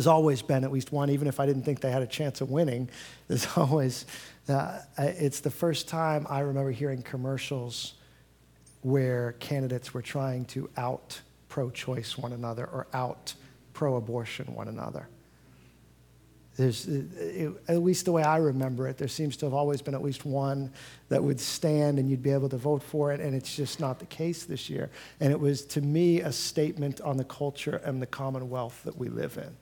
There's always been at least one, even if I didn't think they had a chance of winning. There's always, uh, it's the first time I remember hearing commercials where candidates were trying to out pro choice one another or out pro abortion one another. There's, it, at least the way I remember it, there seems to have always been at least one that would stand and you'd be able to vote for it, and it's just not the case this year. And it was, to me, a statement on the culture and the commonwealth that we live in.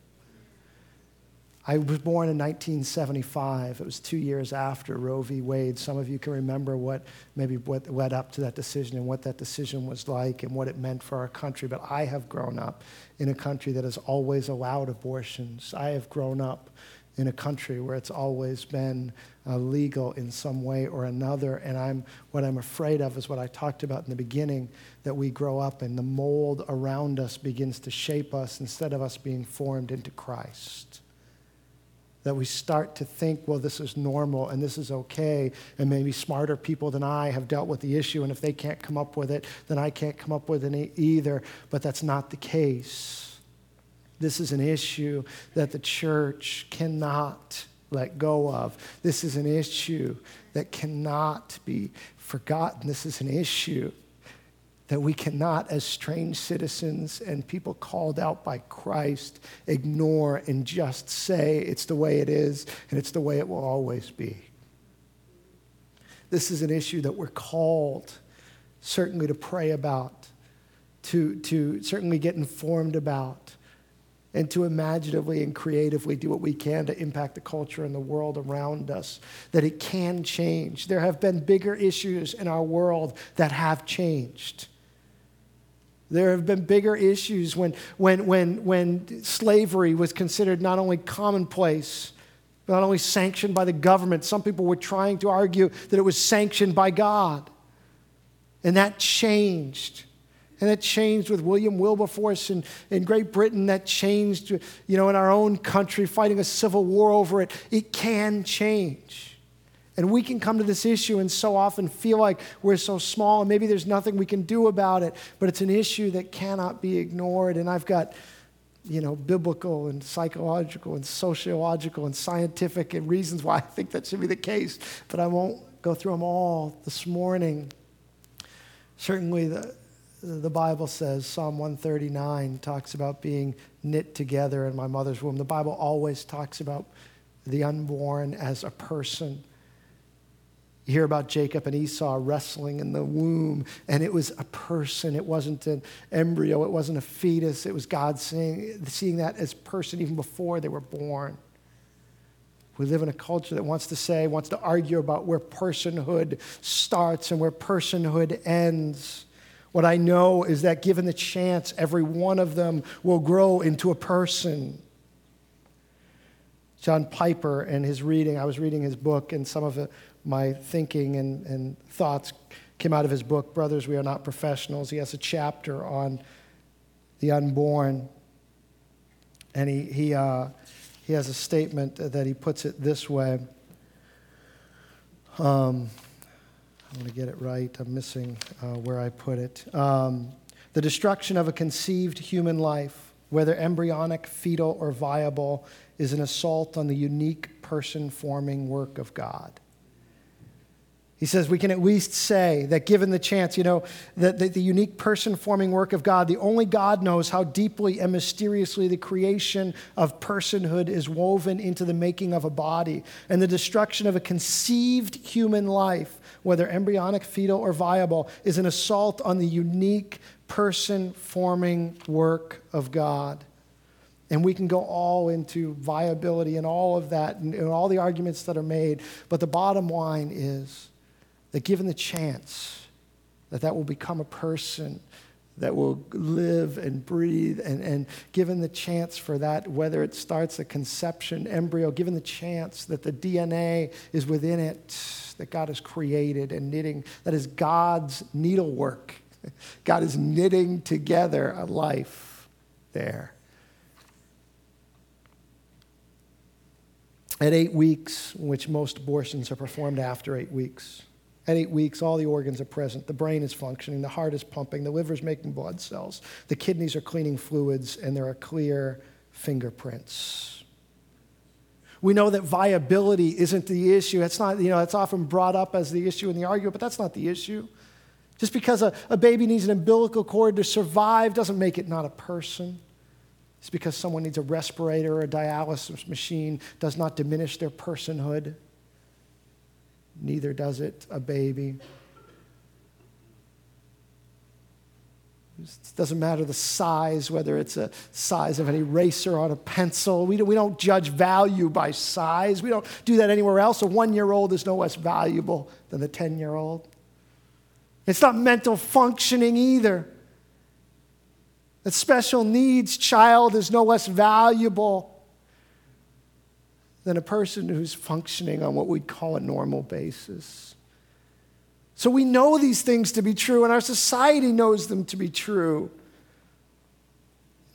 I was born in 1975. It was two years after Roe v. Wade. Some of you can remember what maybe what led up to that decision and what that decision was like and what it meant for our country. But I have grown up in a country that has always allowed abortions. I have grown up in a country where it's always been uh, legal in some way or another. And I'm, what I'm afraid of is what I talked about in the beginning that we grow up and the mold around us begins to shape us instead of us being formed into Christ that we start to think, well, this is normal and this is okay, and maybe smarter people than I have dealt with the issue, and if they can't come up with it, then I can't come up with it either. But that's not the case. This is an issue that the church cannot let go of. This is an issue that cannot be forgotten. This is an issue that we cannot, as strange citizens and people called out by Christ, ignore and just say it's the way it is and it's the way it will always be. This is an issue that we're called certainly to pray about, to, to certainly get informed about, and to imaginatively and creatively do what we can to impact the culture and the world around us, that it can change. There have been bigger issues in our world that have changed. There have been bigger issues when, when, when, when slavery was considered not only commonplace, not only sanctioned by the government, some people were trying to argue that it was sanctioned by God. And that changed. And that changed with William Wilberforce in, in Great Britain. That changed, you know, in our own country, fighting a civil war over it. It can change. And we can come to this issue and so often feel like we're so small and maybe there's nothing we can do about it, but it's an issue that cannot be ignored. And I've got, you know, biblical and psychological and sociological and scientific and reasons why I think that should be the case, but I won't go through them all this morning. Certainly, the, the Bible says, Psalm 139 talks about being knit together in my mother's womb. The Bible always talks about the unborn as a person. You hear about Jacob and Esau wrestling in the womb, and it was a person. It wasn't an embryo, it wasn't a fetus. It was God seeing, seeing that as person even before they were born. We live in a culture that wants to say, wants to argue about where personhood starts and where personhood ends. What I know is that given the chance, every one of them will grow into a person. John Piper and his reading, I was reading his book, and some of it my thinking and, and thoughts came out of his book, Brothers, We Are Not Professionals. He has a chapter on the unborn. And he, he, uh, he has a statement that he puts it this way. Um, I want to get it right. I'm missing uh, where I put it. Um, the destruction of a conceived human life, whether embryonic, fetal, or viable, is an assault on the unique person forming work of God. He says we can at least say that given the chance, you know, that the, unique person forming work of God, the only God knows how deeply and mysteriously the creation of personhood is woven into the making of a body. And the destruction of a conceived human life, whether embryonic, fetal, or viable, is an assault on the unique person forming work of God. And we can go all into viability and all of that and, and all the arguments that are made. But the bottom line is, that given the chance, that that will become a person that will live and breathe, and, and given the chance for that, whether it starts a conception, embryo, given the chance that the DNA is within it, that God has created and knitting, that is God's needlework. God is knitting together a life there. At eight weeks, which most abortions are performed after eight weeks, at eight weeks, all the organs are present. The brain is functioning, the heart is pumping, the liver is making blood cells, the kidneys are cleaning fluids, and there are clear fingerprints. We know that viability isn't the issue. It's not, you know, it's often brought up as the issue in the argument, but that's not the issue. Just because a, a baby needs an umbilical cord to survive doesn't make it not a person. It's because someone needs a respirator or a dialysis machine does not diminish their personhood neither does it a baby. It doesn't matter the size, whether it's a size of an eraser on a pencil. We don't, we don't judge value by size. We don't do that anywhere else. A one year old is no less valuable than the 10 year old. It's not mental functioning either. A special needs child is no less valuable than a person who's functioning on what we'd call a normal basis. So we know these things to be true, and our society knows them to be true.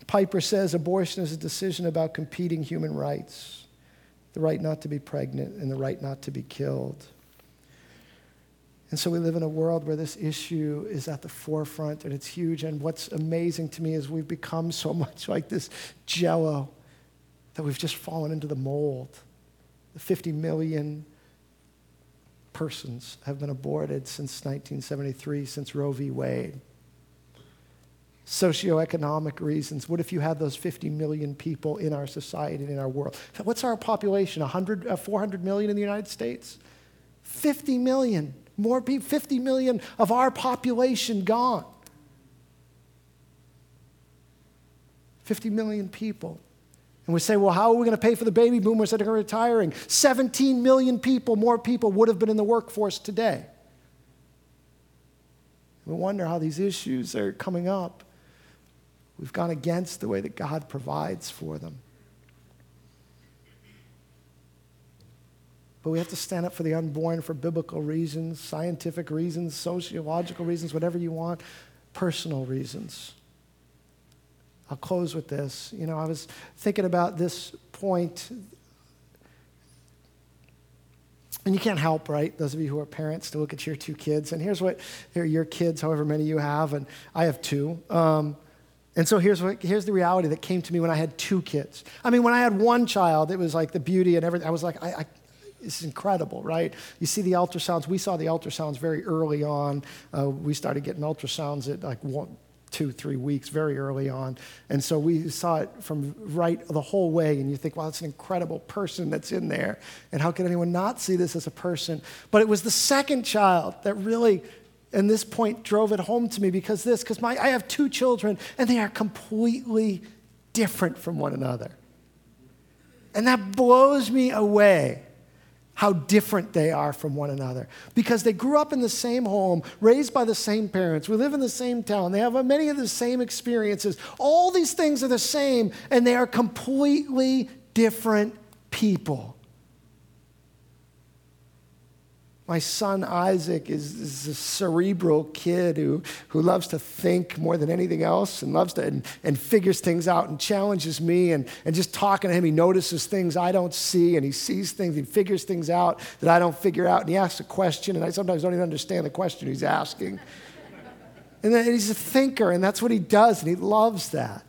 Piper says abortion is a decision about competing human rights the right not to be pregnant and the right not to be killed. And so we live in a world where this issue is at the forefront and it's huge. And what's amazing to me is we've become so much like this jello that we've just fallen into the mold. The 50 million persons have been aborted since 1973, since Roe v. Wade. Socioeconomic reasons. What if you had those 50 million people in our society and in our world? What's our population? 100, uh, 400 million in the United States? 50 million. More people, 50 million of our population gone. 50 million people. And we say, well, how are we going to pay for the baby boomers that are retiring? 17 million people, more people would have been in the workforce today. We wonder how these issues are coming up. We've gone against the way that God provides for them. But we have to stand up for the unborn for biblical reasons, scientific reasons, sociological reasons, whatever you want, personal reasons. I'll close with this. You know, I was thinking about this point, and you can't help, right? Those of you who are parents to look at your two kids, and here's what they're your kids, however many you have, and I have two. Um, and so here's, what, here's the reality that came to me when I had two kids. I mean, when I had one child, it was like the beauty and everything. I was like, I, I incredible, right? You see the ultrasounds. We saw the ultrasounds very early on. Uh, we started getting ultrasounds at like one, two, three weeks, very early on. And so we saw it from right the whole way. And you think, wow, it's an incredible person that's in there. And how could anyone not see this as a person? But it was the second child that really and this point drove it home to me because this because my I have two children and they are completely different from one another. And that blows me away how different they are from one another because they grew up in the same home, raised by the same parents. We live in the same town. They have many of the same experiences. All these things are the same, and they are completely different people. My son Isaac is, is, a cerebral kid who, who loves to think more than anything else and loves to and, and figures things out and challenges me. And, and just talking to him, he notices things I don't see and he sees things, he figures things out that I don't figure out. And he asks a question, and I sometimes don't even understand the question he's asking. and then he's a thinker, and that's what he does, and he loves that.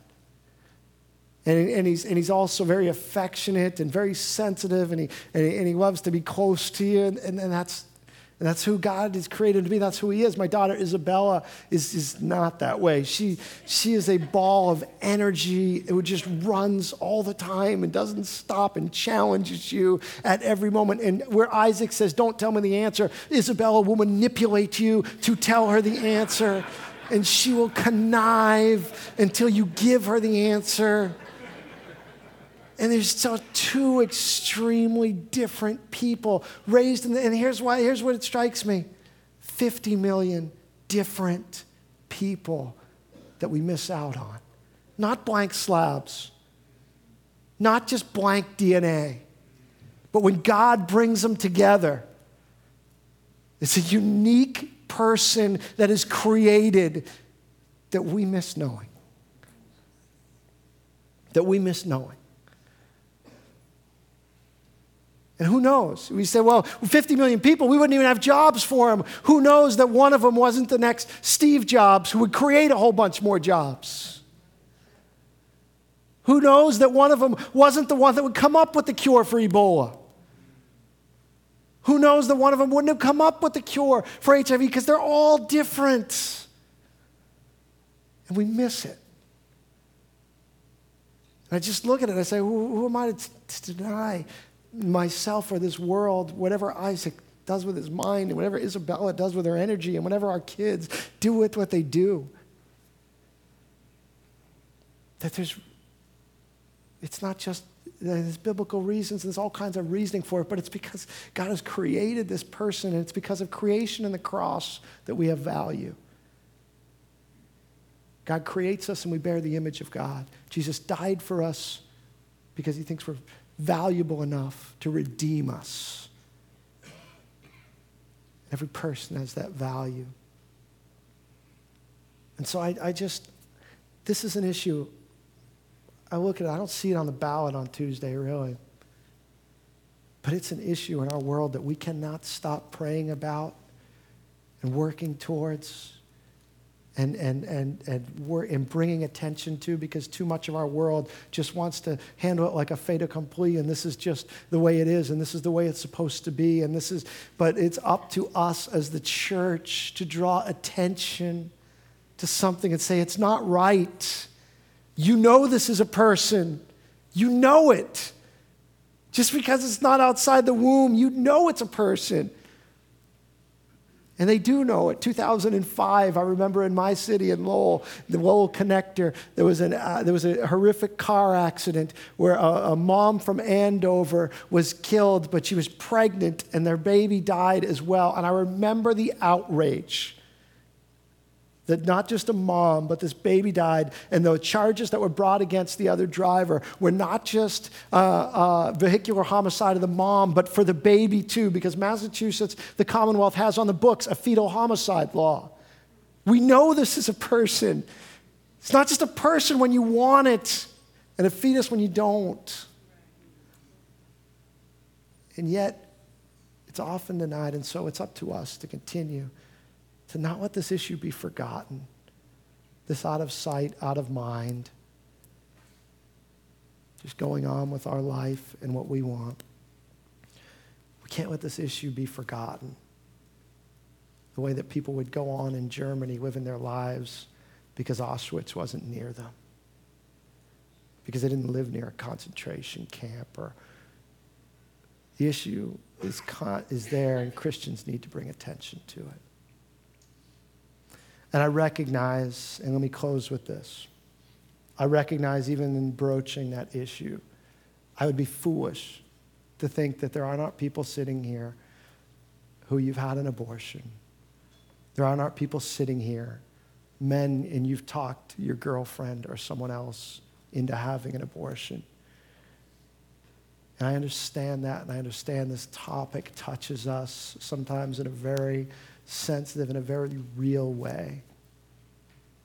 And, and, he's, and he's also very affectionate and very sensitive, and he, and he, and he loves to be close to you, and, and, and that's, and that's who God has created to be. That's who He is. My daughter Isabella is, is not that way. She, she is a ball of energy. It just runs all the time and doesn't stop and challenges you at every moment. And where Isaac says, Don't tell me the answer, Isabella will manipulate you to tell her the answer. And she will connive until you give her the answer. And there's so two extremely different people raised in the, and here's why, here's what it strikes me 50 million different people that we miss out on. Not blank slabs, not just blank DNA, but when God brings them together, it's a unique person that is created that we miss knowing. That we miss knowing. And who knows? We say, well, 50 million people, we wouldn't even have jobs for them. Who knows that one of them wasn't the next Steve Jobs who would create a whole bunch more jobs? Who knows that one of them wasn't the one that would come up with the cure for Ebola? Who knows that one of them wouldn't have come up with the cure for HIV because they're all different. And we miss it. And I just look at it and I say, who, who am I to, to deny myself or this world, whatever Isaac does with his mind, and whatever Isabella does with her energy, and whatever our kids do with what they do. That there's, it's not just there's biblical reasons, there's all kinds of reasoning for it, but it's because God has created this person, and it's because of creation and the cross that we have value. God creates us and we bear the image of God. Jesus died for us because he thinks we're valuable enough to redeem us. Every person has that value. And so I, I just, this is an issue. I look at it, I don't see it on the ballot on Tuesday, really. But it's an issue in our world that we cannot stop praying about and working towards and, and, and, and, we're, and bringing attention to because too much of our world just wants to handle it like a fait accompli and this is just the way it is and this is the way it's supposed to be and this is but it's up to us as the church to draw attention to something and say it's not right. You know this is a person. You know it. Just because it's not outside the womb you know it's a person and they do know it. 2005, I remember in my city in Lowell, the Lowell Connector, there was, an, uh, there was a horrific car accident where a, a mom from Andover was killed, but she was pregnant and their baby died as well. And I remember the outrage that not just a mom, but this baby died, and the charges that were brought against the other driver were not just uh, uh, vehicular homicide of the mom, but for the baby too, because Massachusetts, the Commonwealth, has on the books a fetal homicide law. We know this is a person. It's not just a person when you want it, and a fetus when you don't. And yet, it's often denied, and so it's up to us to continue to not let this issue be forgotten, this out of sight, out of mind, just going on with our life and what we want. We can't let this issue be forgotten. The way that people would go on in Germany living their lives because Auschwitz wasn't near them, because they didn't live near a concentration camp or the issue is, con- is there and Christians need to bring attention to it. And I recognize, and let me close with this I recognize even in broaching that issue, I would be foolish to think that there are not people sitting here who you've had an abortion. There are not people sitting here, men, and you've talked your girlfriend or someone else into having an abortion. And I understand that, and I understand this topic touches us sometimes in a very sensitive in a very real way.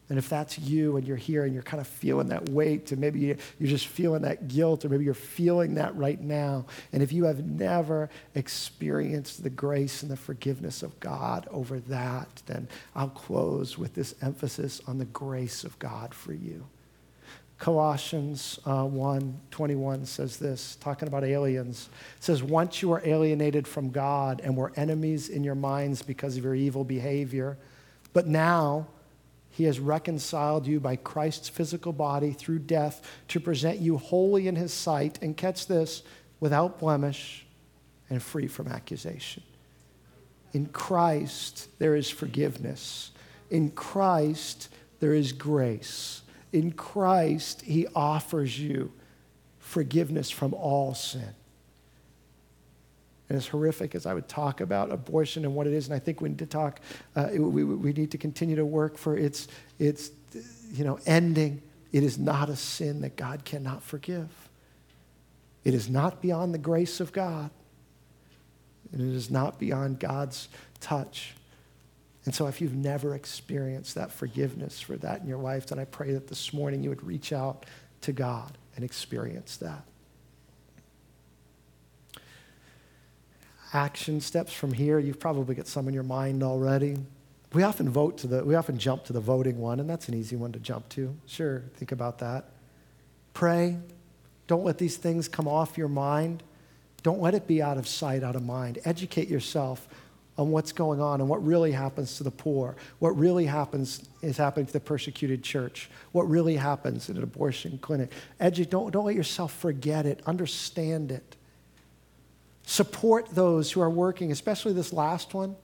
And if that's you and you're here and you're kind of feeling that weight, and maybe you're just feeling that guilt, or maybe you're feeling that right now, and if you have never experienced the grace and the forgiveness of God over that, then I'll close with this emphasis on the grace of God for you. Colossians uh, 1 21 says this, talking about aliens. It says, Once you were alienated from God and were enemies in your minds because of your evil behavior, but now he has reconciled you by Christ's physical body through death to present you holy in his sight, and catch this, without blemish and free from accusation. In Christ, there is forgiveness. In Christ, there is grace. In Christ, He offers you forgiveness from all sin. And as horrific as I would talk about abortion and what it is, and I think we need to talk, uh, we, we need to continue to work for its, its you know, ending. It is not a sin that God cannot forgive. It is not beyond the grace of God. And it is not beyond God's touch. And so, if you've never experienced that forgiveness for that in your life, then I pray that this morning you would reach out to God and experience that. Action steps from here, you've probably got some in your mind already. We often vote to the, we often jump to the voting one, and that's an easy one to jump to. Sure, think about that. Pray. Don't let these things come off your mind. Don't let it be out of sight, out of mind. Educate yourself on what's going on and what really happens to the poor, what really happens is happening to the persecuted church, what really happens in an abortion clinic. Edu- don't, don't let yourself forget it, understand it. Support those who are working, especially this last one.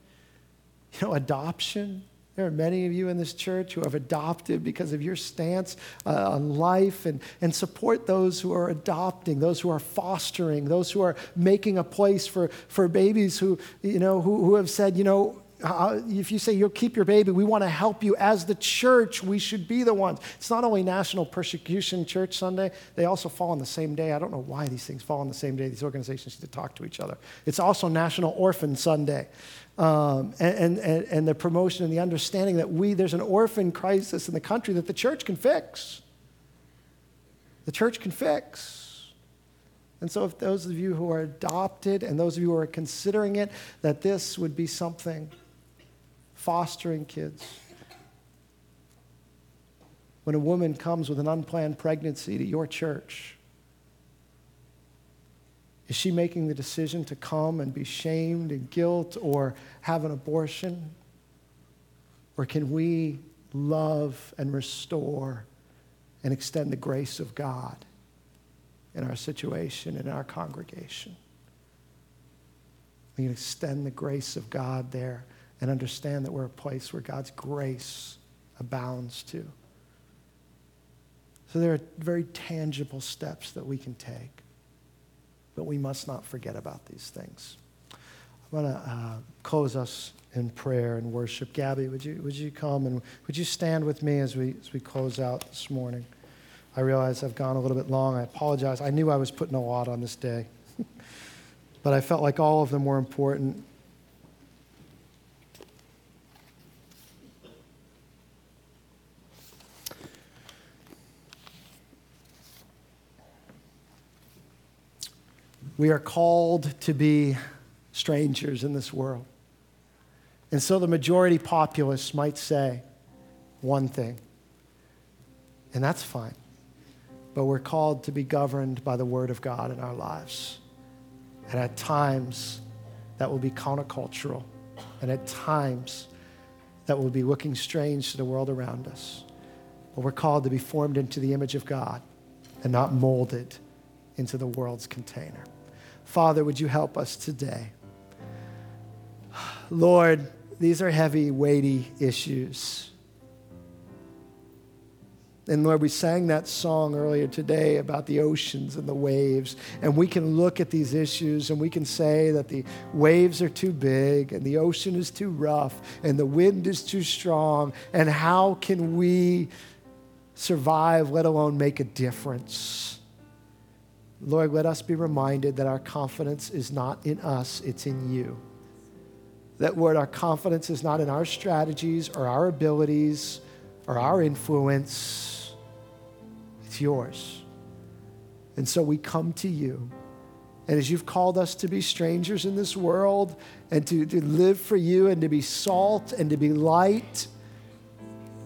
You know, adoption. There are many of you in this church who have adopted because of your stance uh, on life and, and support those who are adopting, those who are fostering, those who are making a place for, for babies who, you know, who, who have said, you know, uh, if you say you'll keep your baby, we want to help you. As the church, we should be the ones. It's not only National Persecution Church Sunday, they also fall on the same day. I don't know why these things fall on the same day. These organizations need to talk to each other. It's also National Orphan Sunday um, and, and, and the promotion and the understanding that we, there's an orphan crisis in the country that the church can fix. The church can fix. And so, if those of you who are adopted and those of you who are considering it, that this would be something fostering kids. When a woman comes with an unplanned pregnancy to your church, is she making the decision to come and be shamed and guilt or have an abortion? Or can we love and restore and extend the grace of God in our situation, in our congregation? We can extend the grace of God there and understand that we're a place where God's grace abounds too. So there are very tangible steps that we can take, but we must not forget about these things. I want to uh, close us in prayer and worship. Gabby, would you, would you come and would you stand with me as we, as we close out this morning? I realize I've gone a little bit long. I apologize. I knew I was putting a lot on this day, but I felt like all of them were important. We are called to be strangers in this world. And so the majority populace might say one thing, and that's fine. But we're called to be governed by the Word of God in our lives. And at times, that will be countercultural. And at times, that will be looking strange to the world around us. But we're called to be formed into the image of God and not molded into the world's container. Father, would you help us today? Lord, these are heavy, weighty issues. And Lord, we sang that song earlier today about the oceans and the waves. And we can look at these issues and we can say that the waves are too big and the ocean is too rough and the wind is too strong. And how can we survive, let alone make a difference? Lord, let us be reminded that our confidence is not in us, it's in you. That, Lord, our confidence is not in our strategies or our abilities or our influence, it's yours. And so we come to you. And as you've called us to be strangers in this world and to, to live for you and to be salt and to be light,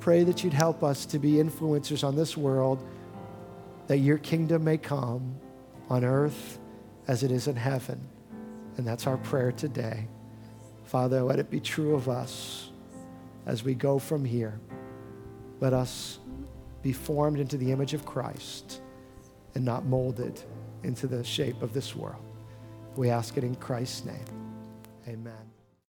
pray that you'd help us to be influencers on this world, that your kingdom may come on earth as it is in heaven. And that's our prayer today. Father, let it be true of us as we go from here. Let us be formed into the image of Christ and not molded into the shape of this world. We ask it in Christ's name. Amen.